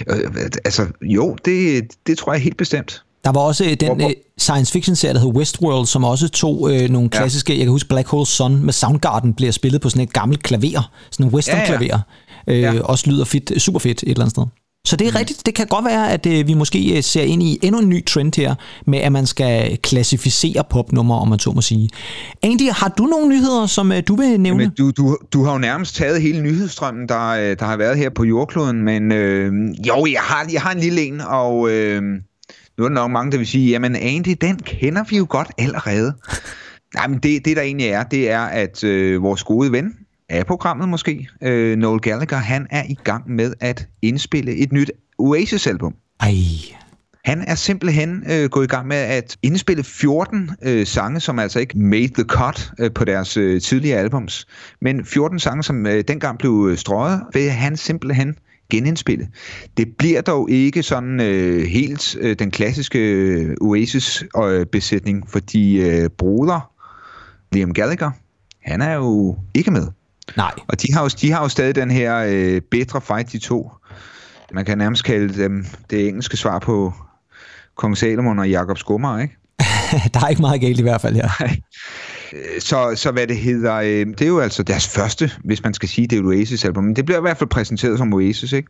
øh, altså, jo, det, det tror jeg helt bestemt. Der var også øh, den øh, science fiction serie, der hed Westworld, som også tog øh, nogle klassiske, ja. jeg kan huske Black Hole Sun med Soundgarden bliver spillet på sådan et gammelt klaver, sådan en western klaver. Ja, ja. Øh, ja. Også lyder fedt, super fedt et eller andet sted. Så det er mm. rigtigt. Det kan godt være, at øh, vi måske øh, ser ind i endnu en ny trend her, med at man skal klassificere popnummer, om man så må sige. Andy, har du nogle nyheder, som øh, du vil nævne? Jamen, du, du, du har jo nærmest taget hele nyhedsstrømmen, der, øh, der har været her på jordkloden, men øh, jo, jeg har, jeg har en lille en, og øh, nu er der nok mange, der vil sige, jamen Andy, den kender vi jo godt allerede. Nej, men det, det der egentlig er, det er, at øh, vores gode ven, af programmet måske, øh, Noel Gallagher, han er i gang med at indspille et nyt Oasis-album. Ej. Han er simpelthen øh, gået i gang med at indspille 14 øh, sange, som altså ikke made the cut øh, på deres øh, tidligere albums, men 14 sange, som øh, dengang blev øh, strøget, vil han simpelthen genindspille. Det bliver dog ikke sådan øh, helt øh, den klassiske øh, Oasis-besætning, fordi øh, broder Liam Gallagher, han er jo ikke med. Nej. Og de har jo, de har jo stadig den her øh, bedre fight, de to. Man kan nærmest kalde dem det engelske svar på Kong Salomon og Jakob Skummer, ikke? der er ikke meget galt i hvert fald her. Ja. Så, så hvad det hedder, øh, det er jo altså deres første, hvis man skal sige, det er Oasis album, men det bliver i hvert fald præsenteret som Oasis, ikke?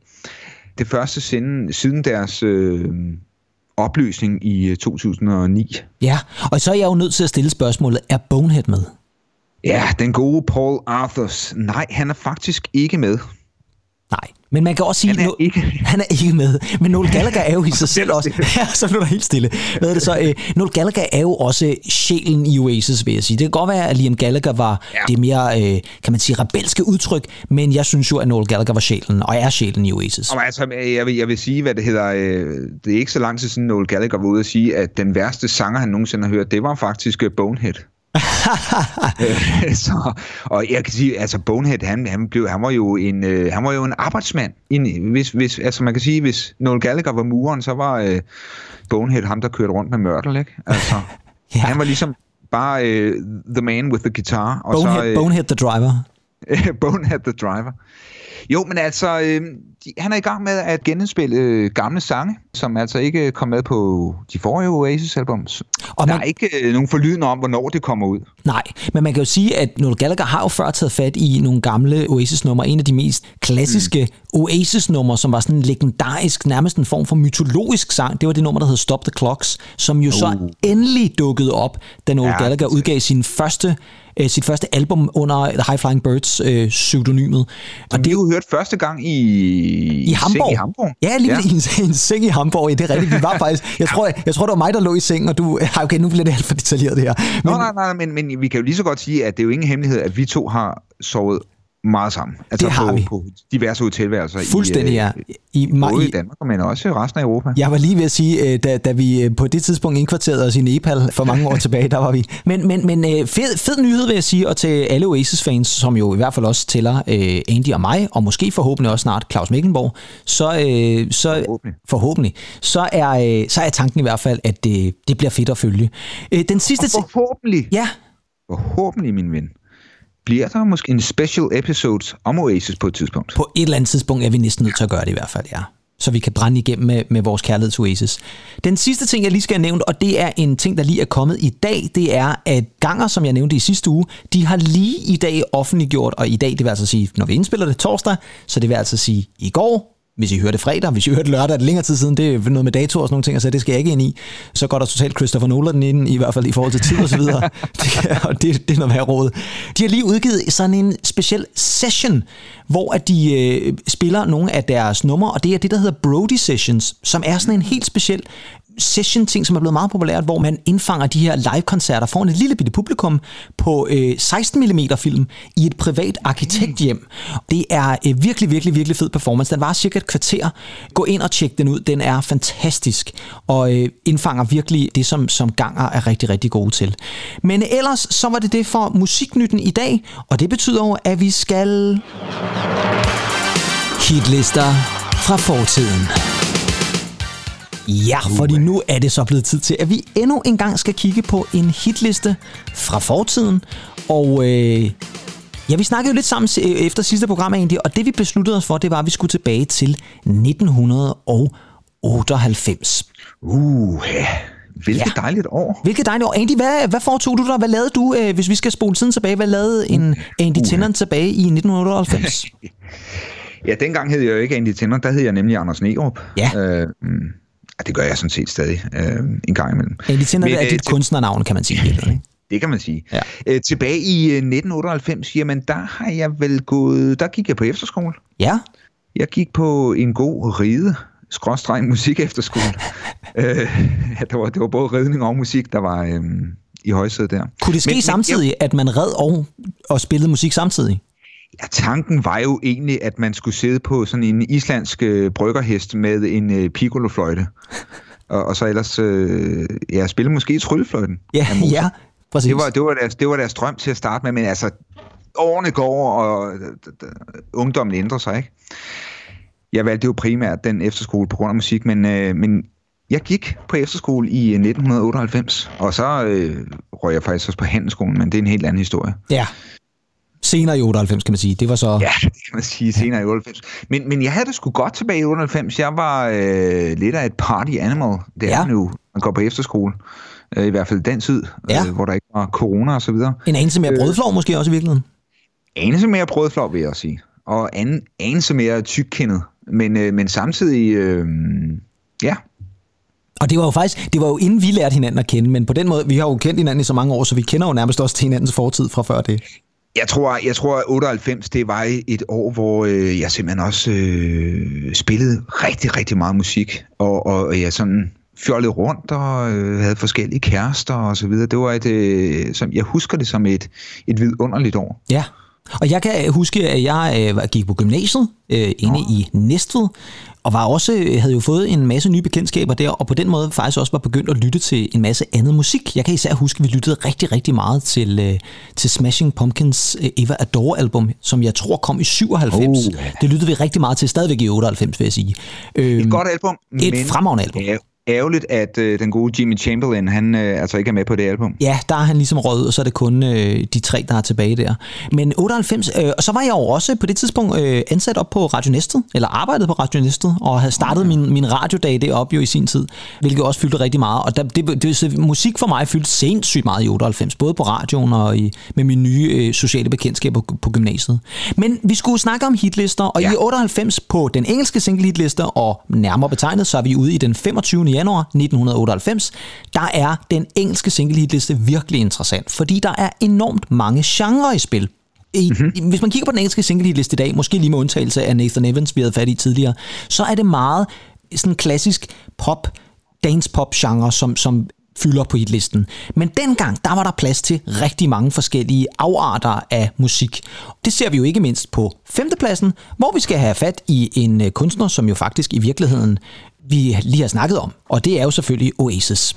Det første siden, siden deres øh, opløsning i 2009. Øh, ja, og så er jeg jo nødt til at stille spørgsmålet, er Bonehead med? Ja, den gode Paul Arthurs. Nej, han er faktisk ikke med. Nej, Men man kan også sige, Han er no- ikke- han er ikke med. Men Noel Gallagher er jo i sig selv også... Ja, så blev der helt stille. Hvad er det så? Øh, Noel Gallagher er jo også sjælen i Oasis, vil jeg sige. Det kan godt være, at Liam Gallagher var ja. det mere, øh, kan man sige, rebelske udtryk, men jeg synes jo, at Noel Gallagher var sjælen, og er sjælen i Oasis. Og altså, jeg vil, jeg vil sige, hvad det hedder, øh, det er ikke så lang tid siden Noel Gallagher var ude at sige, at den værste sanger, han nogensinde har hørt, det var faktisk øh, Bonehead. Så, og jeg kan sige, altså Bonehead, han, han, blev, han, var, jo en, øh, han var jo en arbejdsmand. En, hvis, hvis, altså man kan sige, hvis Noel Gallagher var muren, så var øh, Bonehead ham, der kørte rundt med mørtel, ikke? Altså, Ja. Han var ligesom bare øh, the man with the guitar. Og Bonehead, så, øh, Bonehead the Driver. Bonehead the Driver. Jo, men altså, øh, de, han er i gang med at genindspille øh, gamle sange, som altså ikke kom med på de forrige Oasis-albums. Og Og der man- er ikke øh, nogen forlydende om, hvornår det kommer ud. Nej, men man kan jo sige, at Noel Gallagher har jo før taget fat i nogle gamle Oasis-numre. En af de mest klassiske mm. Oasis-numre, som var sådan en legendarisk, nærmest en form for mytologisk sang, det var det nummer, der hed Stop the Clocks, som jo uh. så endelig dukkede op, da Noel ja, Gallagher udgav sin første, øh, sit første album under The High Flying Birds øh, pseudonymet. Og det er jo hørt første gang i, i Hamburg. i Hamburg. Ja, lige ja. I, en, en seng i Hamburg. Ja, det er rigtigt. Vi var faktisk... Jeg tror, jeg, jeg tror, det var mig, der lå i sengen, og du... Okay, nu bliver det alt for detaljeret, det her. Nå, nej, nej, men, men vi kan jo lige så godt sige, at det er jo ingen hemmelighed, at vi to har sovet meget sammen. Altså Det har på, vi. på diverse hotelværelser. Fuldstændig, i, ja. øh, I, Både i, i Danmark, men også i resten af Europa. Jeg var lige ved at sige, øh, da, da vi øh, på det tidspunkt indkvarterede os i Nepal for mange år tilbage, der var vi. Men, men, men fed, fed nyhed vil jeg sige, og til alle Oasis-fans, som jo i hvert fald også tæller Andy og mig, og måske forhåbentlig også snart Claus Meckenborg, så, så Forhåbentlig. forhåbentlig, så er, så er tanken i hvert fald, at det, det bliver fedt at følge. Den sidste... Og forhåbentlig, Ja, forhåbentlig, min ven, bliver der måske en special episode om Oasis på et tidspunkt. på et eller andet tidspunkt er vi næsten nødt til at gøre det i hvert fald, ja. Så vi kan brænde igennem med, med vores kærlighed til Oasis. Den sidste ting, jeg lige skal have nævnt, og det er en ting, der lige er kommet i dag, det er, at Ganger, som jeg nævnte i sidste uge, de har lige i dag offentliggjort, og i dag, det vil altså sige, når vi indspiller det torsdag, så det vil altså sige i går, hvis I hører det fredag, hvis I hører det lørdag, er det længere tid siden, det er noget med dato og sådan nogle ting, så det skal jeg ikke ind i. Så går der totalt Christopher Nolan ind, i hvert fald i forhold til tid og så videre. det, og det, det er noget mere råd. De har lige udgivet sådan en speciel session, hvor at de øh, spiller nogle af deres numre, og det er det, der hedder Brody Sessions, som er sådan en helt speciel session-ting, som er blevet meget populært, hvor man indfanger de her live-koncerter foran et lille bitte publikum på øh, 16 mm film i et privat arkitekthjem. Det er øh, virkelig, virkelig, virkelig fed performance. Den var cirka et kvarter. Gå ind og tjek den ud. Den er fantastisk og øh, indfanger virkelig det, som, som Ganger er rigtig, rigtig gode til. Men ellers, så var det det for musiknytten i dag, og det betyder jo, at vi skal... Hitlister fra fortiden. Ja, fordi nu er det så blevet tid til, at vi endnu en gang skal kigge på en hitliste fra fortiden. Og øh, ja, vi snakkede jo lidt sammen øh, efter sidste program egentlig, og det vi besluttede os for, det var, at vi skulle tilbage til 1998. Uh, ja. Hvilket Ja. dejligt år. Hvilket dejligt år. Andy, hvad, hvad foretog du der? Hvad lavede du, øh, hvis vi skal spole tiden tilbage? Hvad lavede en Andy Tennant tilbage i 1998? Ja, dengang hed jeg jo ikke Andy Tinder, der hed jeg nemlig Anders Nerup. Ja. Øh, og det gør jeg sådan set stadig øh, en gang imellem. Andy Tennant Men, er øh, dit til- kunstnernavn, kan man sige. ikke? Det kan man sige. Ja. Øh, tilbage i øh, 1998, jamen der har jeg vel gået, der gik jeg på efterskole. Ja, Jeg gik på en god ride, skråstreg musik efterskole. øh, ja, det, var, det var både ridning og musik, der var øh, i højsædet der. Kunne det ske Men- samtidig, at man red og, og spillede musik samtidig? Ja, tanken var jo egentlig, at man skulle sidde på sådan en islandsk øh, bryggerhest med en øh, piccolofløjte. Og, og så ellers øh, ja, spille måske tryllefløjten. Ja, ja, præcis. Det var, det, var deres, det var deres drøm til at starte med, men altså, årene går, og d- ungdommen ændrer sig, ikke? Jeg valgte jo primært den efterskole på grund af musik, men, øh, men jeg gik på efterskole i øh, 1998, og så øh, røg jeg faktisk også på handelsskolen, men det er en helt anden historie. Ja. Senere i 98, kan man sige. Det var så... Ja, det kan man sige senere i 98. Men, men jeg havde det sgu godt tilbage i 98. Jeg var øh, lidt af et party animal. Det er Ja. ja. nu, man går på efterskole. Øh, I hvert fald den tid, Ja. øh, hvor der ikke var corona og så videre. En anelse mere brødflov måske også i virkeligheden. Anelse mere brødflov, vil jeg også sige. Og anden, anelse mere tykkendet. Men, øh, men samtidig, øh, ja, Og det var jo faktisk, det var jo inden vi lærte hinanden at kende, men på den måde, vi har jo kendt hinanden i så mange år, så vi kender jo nærmest også til hinandens fortid fra før det. Jeg tror, jeg tror, at 98, det var et år, hvor øh, jeg simpelthen også øh, spillede rigtig, rigtig meget musik. Og, og jeg sådan fjollede rundt og øh, havde forskellige kærester og så videre. Det var et, øh, som, jeg husker det som et, et vidunderligt år. Ja, og jeg kan huske, at jeg øh, gik på gymnasiet øh, inde ja. i Næstved, og var også, øh, havde jo fået en masse nye bekendtskaber der, og på den måde faktisk også var begyndt at lytte til en masse andet musik. Jeg kan især huske, at vi lyttede rigtig, rigtig meget til, øh, til Smashing Pumpkins øh, Eva Adore album, som jeg tror kom i 97. Oh. Det lyttede vi rigtig meget til, stadigvæk i 98, vil jeg sige. Et godt album. Et men... fremragende album. Ja, ærgerligt, at øh, den gode Jimmy Chamberlain, han øh, altså ikke er med på det album. Ja, der er han ligesom rød, og så er det kun øh, de tre, der er tilbage der. Men 98, øh, og så var jeg jo også på det tidspunkt øh, ansat op på Radio Næstet, eller arbejdet på Radio Næstet, og havde startet okay. min, min radiodag deroppe jo i sin tid, hvilket også fyldte rigtig meget. Og der, det, det, det, musik for mig fyldte sindssygt meget i 98, både på radioen og i, med mine nye øh, sociale bekendtskaber på, på gymnasiet. Men vi skulle snakke om hitlister, og ja. i 98 på den engelske single hitliste, og nærmere betegnet, så er vi ude i den 25 januar 1998, der er den engelske single hitliste virkelig interessant, fordi der er enormt mange genrer i spil. I, mm-hmm. Hvis man kigger på den engelske single hitliste i dag, måske lige med undtagelse af Nathan Evans, vi havde fat i tidligere, så er det meget sådan klassisk pop, dance pop genre, som, som fylder på hitlisten. Men dengang, der var der plads til rigtig mange forskellige afarter af musik. Det ser vi jo ikke mindst på femtepladsen, hvor vi skal have fat i en øh, kunstner, som jo faktisk i virkeligheden vi lige har snakket om, og det er jo selvfølgelig Oasis.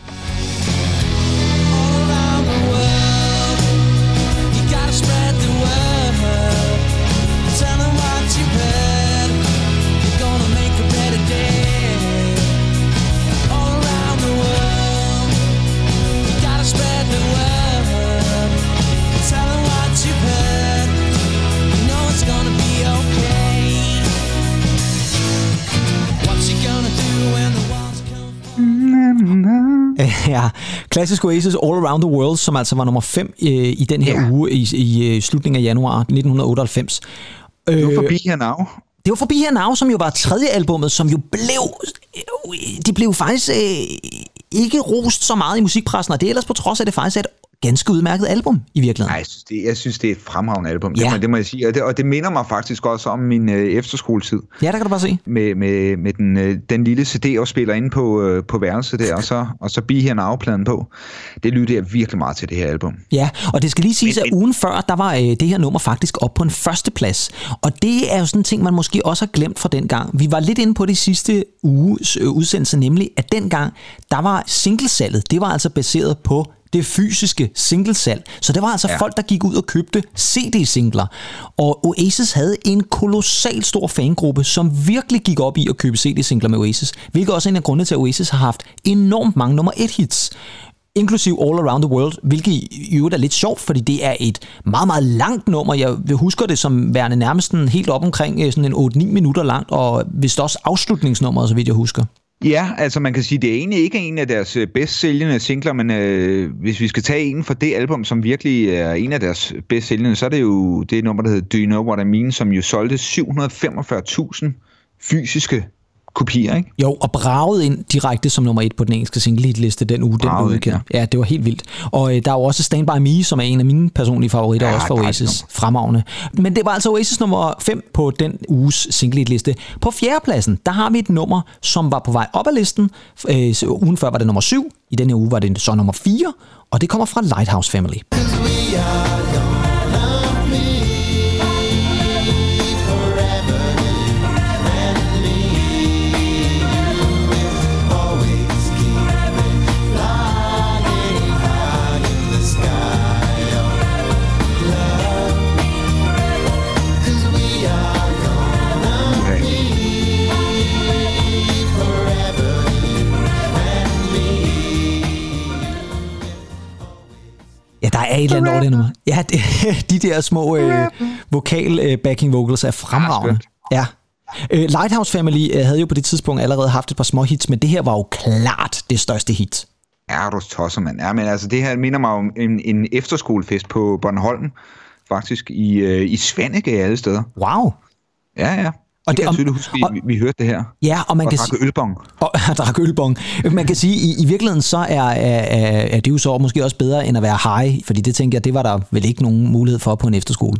ja, klassisk Oasis All Around the World, som altså var nummer 5 øh, i den her ja. uge i, i slutningen af januar 1998. Det var forbi her now. Det var forbi her now, som jo var tredje albummet, som jo blev... De blev faktisk øh, ikke rost så meget i musikpressen, og det er ellers på trods af, at det faktisk er et ganske udmærket album i virkeligheden. Nej, jeg synes, det, jeg synes, det er et fremragende album. Ja. Det, må, det må jeg sige. Og det, og det minder mig faktisk også om min øh, efterskoletid. Ja, der kan du bare se. Med, med, med den, øh, den lille CD-afspiller inde på, øh, på værelset der, og så, og så Be Here Now-pladen på. Det lyttede jeg virkelig meget til det her album. Ja, og det skal lige siges, at ugen før, der var øh, det her nummer faktisk op på en førsteplads. Og det er jo sådan en ting, man måske også har glemt fra den gang. Vi var lidt inde på det sidste uges øh, udsendelse, nemlig at dengang, der var singlesalget, det var altså baseret på det fysiske singlesalg. Så det var altså ja. folk, der gik ud og købte CD-singler. Og Oasis havde en kolossal stor fangruppe, som virkelig gik op i at købe CD-singler med Oasis, hvilket også er en af grundene til, at Oasis har haft enormt mange nummer 1 hits inklusiv All Around the World, hvilket i øvrigt er lidt sjovt, fordi det er et meget, meget langt nummer. Jeg husker det som værende nærmest helt op omkring øh, sådan en 8-9 minutter langt, og vist også afslutningsnummer, så vidt jeg husker. Ja, altså man kan sige, det er egentlig ikke en af deres øh, bedst sælgende singler, men øh, hvis vi skal tage en fra det album, som virkelig er en af deres bedst sælgende, så er det jo det nummer, der hedder Do You Know What I Mean, som jo solgte 745.000 fysiske kopier, ikke? Jo, og braget ind direkte som nummer et på den engelske single-liste den uge, den blev udkendt. Ja. ja, det var helt vildt. Og øh, der er jo også Stand By Me, som er en af mine personlige favoritter, ja, også for Oasis. Fremragende. Men det var altså Oasis nummer 5 på den uges single-liste. På fjerdepladsen, der har vi et nummer, som var på vej op ad listen. Øh, ugen før var det nummer 7. I denne uge var det så nummer 4. Og det kommer fra Lighthouse Family. We are Ja, der er et eller andet over det nummer. Ja, det, de der små øh, vokal øh, backing vocals er fremragende. Ja. Øh, Lighthouse Family øh, havde jo på det tidspunkt allerede haft et par små hits, men det her var jo klart det største hit. Ja, du tosser, mand. Ja, men altså, det her minder mig om en, en efterskolefest på Bornholm, faktisk i, øh, i Svanike alle steder. Wow. Ja, ja. Og det, kan jeg tydeligt huske, og, vi, vi hørte det her. Ja, og man og kan sige... ølbong. Og drak ølbong. Man kan sige, i, i virkeligheden så er, er, er, det jo så måske også bedre, end at være high, fordi det tænker jeg, det var der vel ikke nogen mulighed for på en efterskole.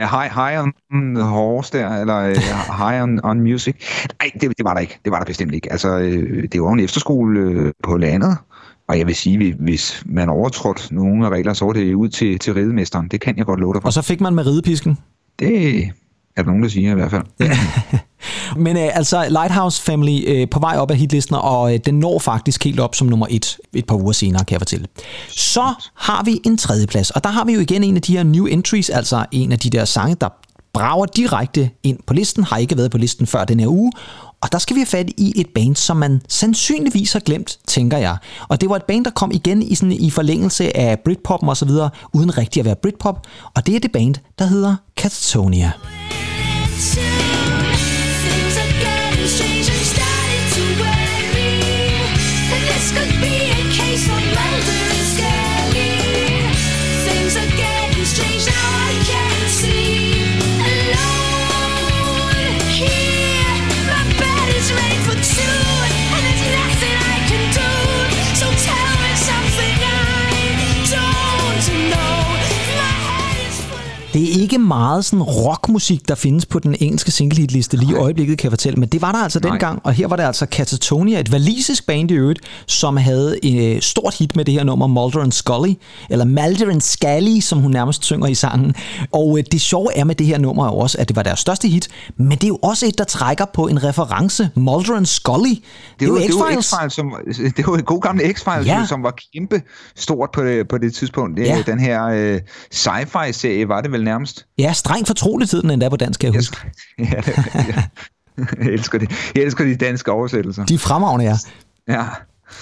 Ja, high, high on horse der, eller uh, high on, on music. Nej, det, det var der ikke. Det var der bestemt ikke. Altså, øh, det var en efterskole øh, på landet, og jeg vil sige, hvis man overtrådte nogle af regler, så var det ud til, til ridemesteren. Det kan jeg godt love dig for. Og så fik man med ridepisken? Det er der nogen, der siger i hvert fald. Men øh, altså, Lighthouse Family øh, på vej op af hitlisten, og øh, den når faktisk helt op som nummer et et par uger senere, kan jeg fortælle. Så har vi en tredje plads, og der har vi jo igen en af de her new entries, altså en af de der sange, der brager direkte ind på listen, har ikke været på listen før den her uge, og der skal vi have fat i et band, som man sandsynligvis har glemt, tænker jeg. Og det var et band, der kom igen i, sådan, i forlængelse af Britpop og så videre, uden rigtig at være Britpop. Og det er det band, der hedder Catatonia. Det er ikke meget sådan rockmusik, der findes på den engelske singlehitliste lige i øjeblikket, kan jeg fortælle, men det var der altså Nej. dengang, og her var det altså Catatonia, et valisisk band i øvrigt, som havde et øh, stort hit med det her nummer Mulder and Scully, eller Mulder and Scully, som hun nærmest synger i sangen. Og øh, det sjove er med det her nummer også, at det var deres største hit, men det er jo også et, der trækker på en reference, Mulder and Scully. Det, det, var, det var X-Files. Som, det var en god gamle X-Files, ja. som var kæmpe stort på det, på det tidspunkt. Det, ja. Den her øh, sci-fi-serie var det vel nærmest. Ja, streng fortrolighed, den endda på dansk, kan jeg huske. Ja, det, ja. Jeg elsker, det. jeg elsker de danske oversættelser. De er fremragende, ja. Ja.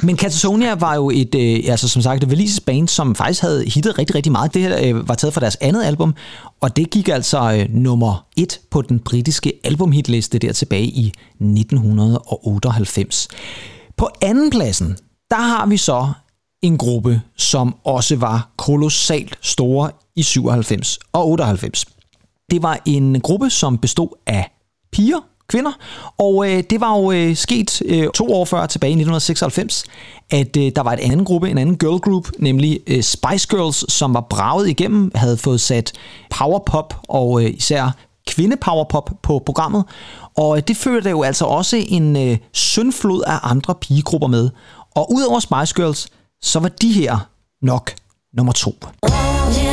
Men Catatonia var jo et, øh, altså som sagt, et Valises band, som faktisk havde hittet rigtig, rigtig meget. Det her øh, var taget fra deres andet album, og det gik altså øh, nummer et på den britiske albumhitliste der tilbage i 1998. På anden pladsen, der har vi så en gruppe, som også var kolossalt store i 97 og 98. Det var en gruppe, som bestod af piger, kvinder, og øh, det var jo øh, sket øh, to år før, tilbage i 1996, at øh, der var et anden gruppe, en anden girl group, nemlig øh, Spice Girls, som var braget igennem, havde fået sat powerpop og øh, især kvindepowerpop på programmet, og øh, det førte jo altså også en øh, syndflod af andre pigegrupper med. Og udover Spice Girls, så var de her nok nummer to. Yeah.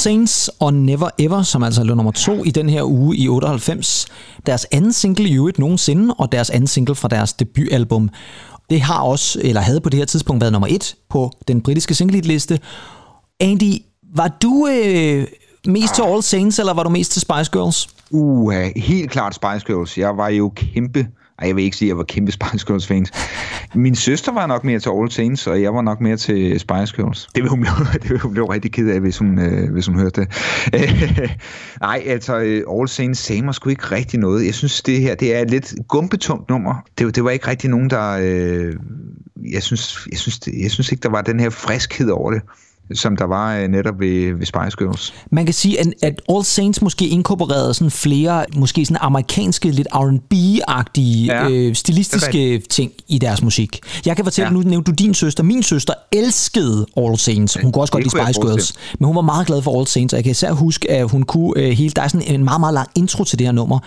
Saints og Never Ever, som altså lå nummer to i den her uge i 98. Deres anden single i øvrigt nogensinde, og deres anden single fra deres debutalbum. Det har også, eller havde på det her tidspunkt været nummer et på den britiske single-liste. Andy, var du øh, mest til All Saints, eller var du mest til Spice Girls? Uh, helt klart Spice Girls. Jeg var jo kæmpe ej, jeg vil ikke sige, at jeg var kæmpe Spice Girls fans. Min søster var nok mere til All Saints, og jeg var nok mere til Spice Girls. Det vil hun blive, det vil hun blive rigtig ked af, hvis hun, øh, hvis hun hørte det. Nej, altså, øh, All Saints sagde mig sgu ikke rigtig noget. Jeg synes, det her det er et lidt gumpetungt nummer. Det, det var ikke rigtig nogen, der... Øh, jeg, synes, jeg, synes, jeg synes ikke, der var den her friskhed over det som der var øh, netop ved, ved Spice Girls. Man kan sige, at, at All Saints måske inkorporerede sådan flere, måske sådan amerikanske, lidt R&B-agtige, ja, øh, stilistiske ting i deres musik. Jeg kan fortælle, ja. nu nævnte du din søster. Min søster elskede All Saints. Hun kunne også godt lide Spice Girls. Men hun var meget glad for All Saints, og jeg kan især huske, at hun kunne øh, hele... Der er sådan en meget, meget lang intro til det her nummer,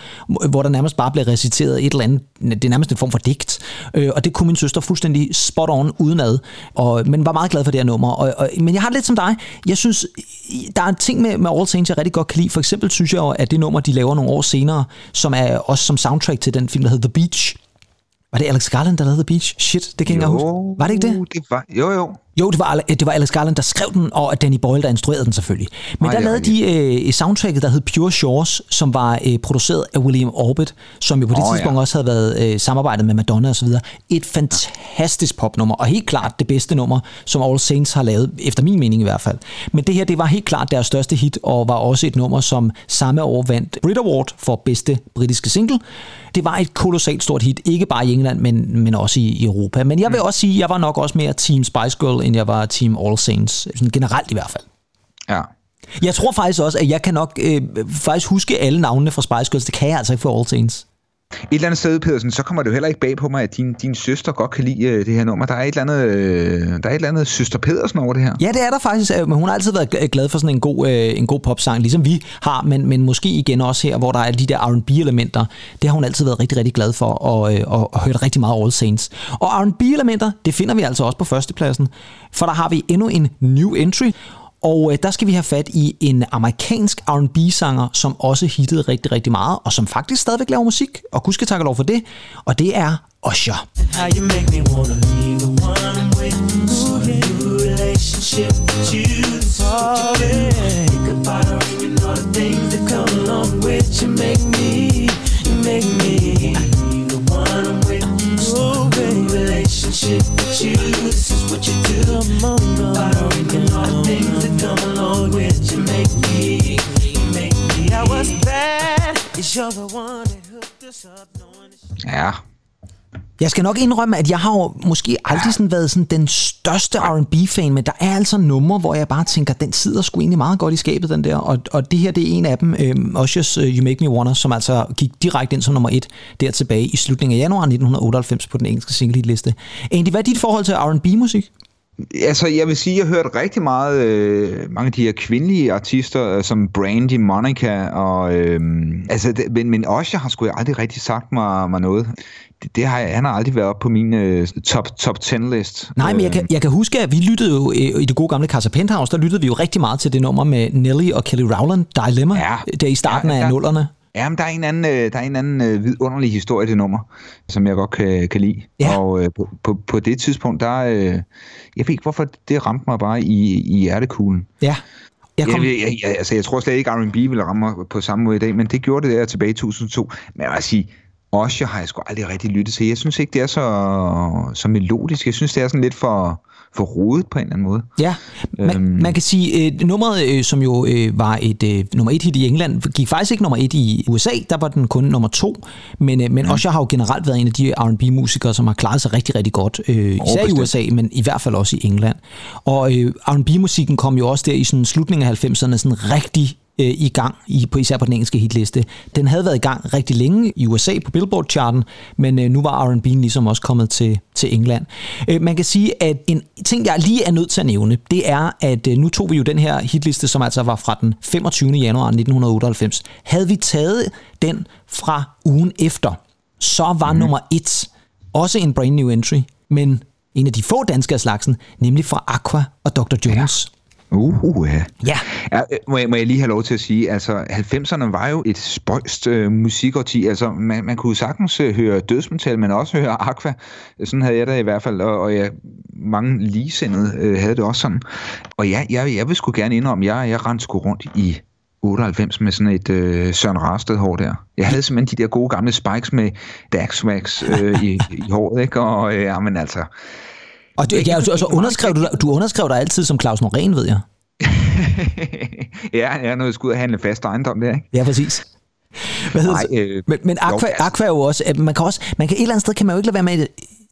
hvor der nærmest bare blev reciteret et eller andet... Det er nærmest en form for digt. Øh, og det kunne min søster fuldstændig spot on udenad. Og, men var meget glad for det her nummer. Og, og, men jeg har lidt som dig. Jeg synes, der er en ting med, med All Saints, jeg rigtig godt kan lide. For eksempel synes jeg jo, at det nummer, de laver nogle år senere, som er også som soundtrack til den film, der hedder The Beach. Var det Alex Garland, der lavede The Beach? Shit, det kan jeg ikke huske. Var det ikke det? det var, jo, jo. Jo, det var, det var Alex Garland, der skrev den, og Danny Boyle, der instruerede den selvfølgelig. Men Ej, der lavede de øh, soundtracket, der hed Pure Shores, som var øh, produceret af William Orbit, som jo på det oh, tidspunkt ja. også havde været øh, samarbejdet med Madonna osv. Et fantastisk popnummer, og helt klart det bedste nummer, som All Saints har lavet, efter min mening i hvert fald. Men det her, det var helt klart deres største hit, og var også et nummer, som samme år vandt Brit Award for bedste britiske single. Det var et kolossalt stort hit, ikke bare i England, men, men også i, Europa. Men jeg vil mm. også sige, jeg var nok også mere Team Spice Girl, end jeg var Team All Saints. Sådan generelt i hvert fald. Ja. Jeg tror faktisk også, at jeg kan nok øh, faktisk huske alle navnene fra Spice Girls. Det kan jeg altså ikke for All Saints. Et eller andet sted, Pedersen, så kommer det jo heller ikke bag på mig, at din, din søster godt kan lide øh, det her nummer. Der er et eller andet, øh, der er et eller andet søster Pedersen over det her. Ja, det er der faktisk, øh, men hun har altid været glad for sådan en god, en god popsang, ligesom vi har, men, men måske igen også her, hvor der er de der R&B-elementer. Det har hun altid været rigtig, rigtig glad for, og, og, og hørt rigtig meget All Saints. Og R&B-elementer, det finder vi altså også på førstepladsen, for der har vi endnu en new entry, og øh, der skal vi have fat i en amerikansk R&B-sanger, som også hittede rigtig, rigtig meget, og som faktisk stadigvæk laver musik, og gud skal takke lov for det, og det er Usher. How you make me wanna be the one with new relationship with you. Think about her and all the things that come along with you. Make me, you make me the one with new relationship with you. This is what you do. On, about things that come along with you. Make me, make me. I was bad. You're the one that hooked us up. Ja, Jeg skal nok indrømme, at jeg har jo måske aldrig sådan været sådan den største R&B-fan, men der er altså numre, hvor jeg bare tænker, den sidder sgu egentlig meget godt i skabet, den der. Og, og det her, det er en af dem, um, Ushers uh, You Make Me Wanna, som altså gik direkte ind som nummer et der tilbage i slutningen af januar 1998 på den engelske single-liste. Andy, hvad er dit forhold til R&B-musik? Altså, jeg vil sige, at jeg har hørt rigtig meget, øh, mange af de her kvindelige artister, øh, som Brandy, Monica, og, øh, altså, det, men, men også, jeg har sgu aldrig rigtig sagt mig, mig noget det, det har jeg, han har aldrig været op på min øh, top, top 10 list. Nej, men jeg kan, jeg kan huske, at vi lyttede jo øh, i det gode gamle Casa Penthouse, der lyttede vi jo rigtig meget til det nummer med Nelly og Kelly Rowland, Dilemma, ja, der i starten ja, af nullerne. Ja, men der er en anden, øh, der er en anden øh, vidunderlig historie det nummer, som jeg godt kan, kan lide. Ja. Og øh, på, på, på det tidspunkt, der... Øh, jeg ved ikke, hvorfor det ramte mig bare i, i hjertekuglen. Ja. Jeg, kom... jeg, jeg, jeg, altså, jeg tror slet ikke, at R&B ville ramme mig på samme måde i dag, men det gjorde det der tilbage i 2002. Men jeg vil sige, Osher har jeg sgu aldrig rigtig lyttet til. Jeg synes ikke, det er så, så melodisk. Jeg synes, det er sådan lidt for, for rodet på en eller anden måde. Ja, man, øhm. man kan sige, øh, nummeret, øh, som jo øh, var et øh, nummer et hit i England, gik faktisk ikke nummer et i USA, der var den kun nummer to. Men, øh, men mm. Usher har jo generelt været en af de R&B-musikere, som har klaret sig rigtig, rigtig godt. Øh, især i USA, men i hvert fald også i England. Og øh, R&B-musikken kom jo også der i sådan slutningen af 90'erne sådan rigtig øh, i gang, i, på, især på den engelske hitliste. Den havde været i gang rigtig længe i USA på Billboard-charten, men øh, nu var R&B ligesom også kommet til, til England. Øh, man kan sige, at en ting, jeg lige er nødt til at nævne, det er, at øh, nu tog vi jo den her hitliste, som altså var fra den 25. januar 1998. Havde vi taget den fra ugen efter, så var mm. nummer et også en brand new entry, men en af de få danske af slagsen, nemlig fra Aqua og Dr. Jones. Uh, ja. ja. ja øh, må, jeg, må jeg lige have lov til at sige, altså 90'erne var jo et spøjst øh, musikårti. Altså man, man kunne sagtens øh, høre dødsmetal, men også høre Aqua. Sådan havde jeg det i hvert fald, og, og jeg, mange ligesindede øh, havde det også sådan. Og ja, jeg, jeg vil sgu gerne indrømme, jeg, jeg rendte sgu rundt i 98 med sådan et øh, Søren Rasted hår der. Jeg havde simpelthen de der gode gamle spikes med Daxwax øh, i, i håret, ikke? Og øh, ja, men altså, og du, ja, altså, underskrev du, du underskrev dig altid som Claus Norén, ved jeg. ja, jeg er noget skud at handle fast ejendom der, ikke? Ja, præcis. Hvad Nej, øh, men, men Aqua, Aqua er jo også, man kan også, man kan et eller andet sted kan man jo ikke lade være med,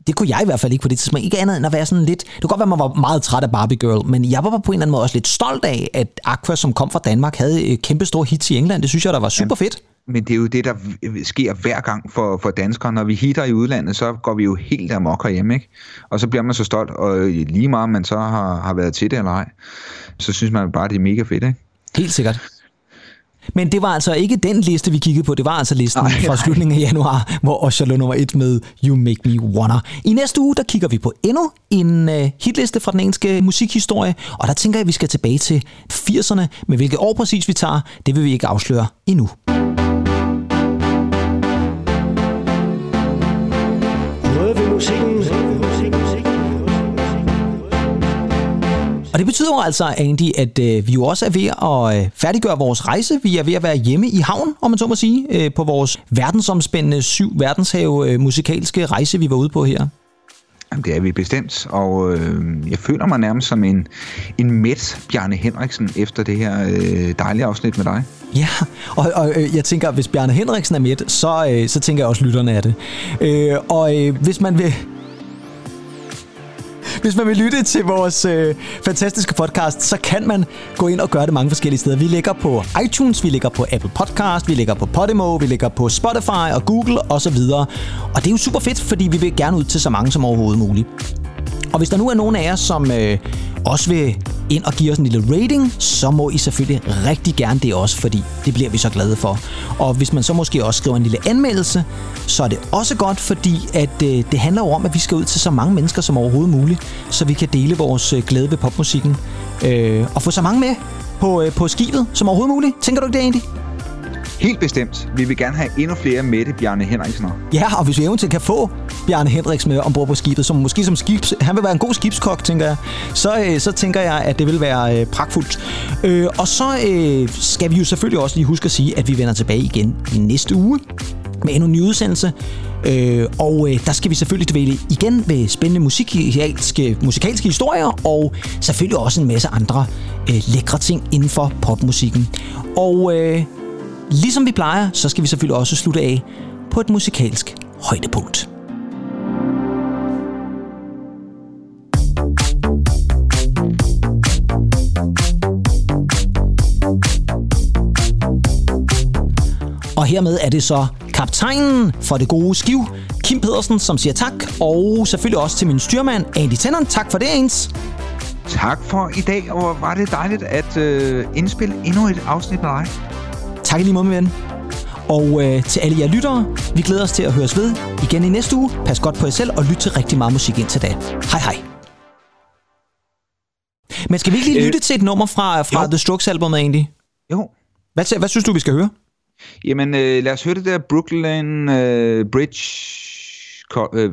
det kunne jeg i hvert fald ikke på det tidspunkt, ikke andet end at være sådan lidt, det kunne godt være, man var meget træt af Barbie Girl, men jeg var på en eller anden måde også lidt stolt af, at Aqua, som kom fra Danmark, havde kæmpe store hits i England. Det synes jeg, der var super fedt. Men det er jo det, der sker hver gang for, for danskere. Når vi hitter i udlandet, så går vi jo helt amok herhjemme, ikke? Og så bliver man så stolt, og lige meget man så har, har været til det eller ej, så synes man bare, det er mega fedt, ikke? Helt sikkert. Men det var altså ikke den liste, vi kiggede på. Det var altså listen nej, fra slutningen af januar, hvor Usher lå nummer et med You Make Me Wanna. I næste uge, der kigger vi på endnu en uh, hitliste fra den engelske musikhistorie, og der tænker jeg, at vi skal tilbage til 80'erne. Men hvilket år præcis vi tager, det vil vi ikke afsløre endnu. Det betyder jo altså, Andy, at øh, vi jo også er ved at øh, færdiggøre vores rejse. Vi er ved at være hjemme i havn, om man så må sige, øh, på vores verdensomspændende syv verdenshave øh, musikalske rejse, vi var ude på her. Jamen, det er vi bestemt, og øh, jeg føler mig nærmest som en, en mæt Bjarne Henriksen efter det her øh, dejlige afsnit med dig. Ja, og, og øh, jeg tænker, hvis Bjarne Henriksen er med, så, øh, så tænker jeg også, lytterne af det. Øh, og øh, hvis man vil hvis man vil lytte til vores øh, fantastiske podcast, så kan man gå ind og gøre det mange forskellige steder. Vi ligger på iTunes, vi ligger på Apple Podcast, vi ligger på Podimo, vi ligger på Spotify og Google osv. Og, og det er jo super fedt, fordi vi vil gerne ud til så mange som overhovedet muligt. Og hvis der nu er nogen af jer, som øh, også vil ind og give os en lille rating, så må I selvfølgelig rigtig gerne det også, fordi det bliver vi så glade for. Og hvis man så måske også skriver en lille anmeldelse, så er det også godt, fordi at øh, det handler jo om, at vi skal ud til så mange mennesker som overhovedet muligt, så vi kan dele vores øh, glæde ved popmusikken øh, og få så mange med på, øh, på skibet som overhovedet muligt. Tænker du ikke det, egentlig? Helt bestemt. Vi vil gerne have endnu flere Mette Bjarne Henriksen. Ja, og hvis vi eventuelt kan få Bjarne Henriksen med ombord på skibet, som måske som skibs... Han vil være en god skibskok, tænker jeg. Så, øh, så tænker jeg, at det vil være øh, pragtfuldt. Øh, og så øh, skal vi jo selvfølgelig også lige huske at sige, at vi vender tilbage igen i næste uge med endnu en ny udsendelse. Øh, og øh, der skal vi selvfølgelig dvæle igen ved spændende musikalske, musikalske historier, og selvfølgelig også en masse andre øh, lækre ting inden for popmusikken. Og øh, Ligesom vi plejer, så skal vi selvfølgelig også slutte af på et musikalsk højdepunkt. Og hermed er det så kaptajnen for det gode skiv, Kim Pedersen, som siger tak. Og selvfølgelig også til min styrmand, Andy Tennant. Tak for det, ens. Tak for i dag, og var det dejligt at øh, indspille endnu et afsnit med dig. Tak i lige måde, ven. Og øh, til alle jer lyttere, vi glæder os til at høres ved igen i næste uge. Pas godt på jer selv og lyt til rigtig meget musik indtil da. Hej hej. Men skal vi ikke lige øh, lytte til et nummer fra, fra The Strokes albumet egentlig? Jo. Hvad, hvad synes du, vi skal høre? Jamen, øh, lad os høre det der Brooklyn øh, Bridge øh,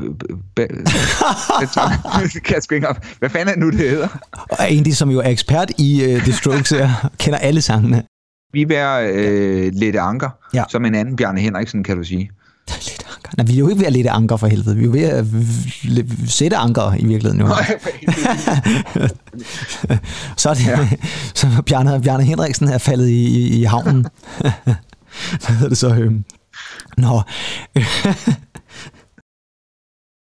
kan jeg sgu ikke op. Hvad fanden er nu, det hedder? Og Andy, som jo er ekspert i uh, The Strokes, kender alle sangene. Vi er øh, Lette Anker, ja. som en anden Bjarne Henriksen, kan du sige. Lidt anker. Nej, vi er jo ikke ved at lette anker for helvede. Vi er jo ved at sætte anker i virkeligheden. Jo. så er det, ja. så Bjarne, Bjarne Henriksen er faldet i, i, i havnen. Hvad hedder det så? Øhm. Nå.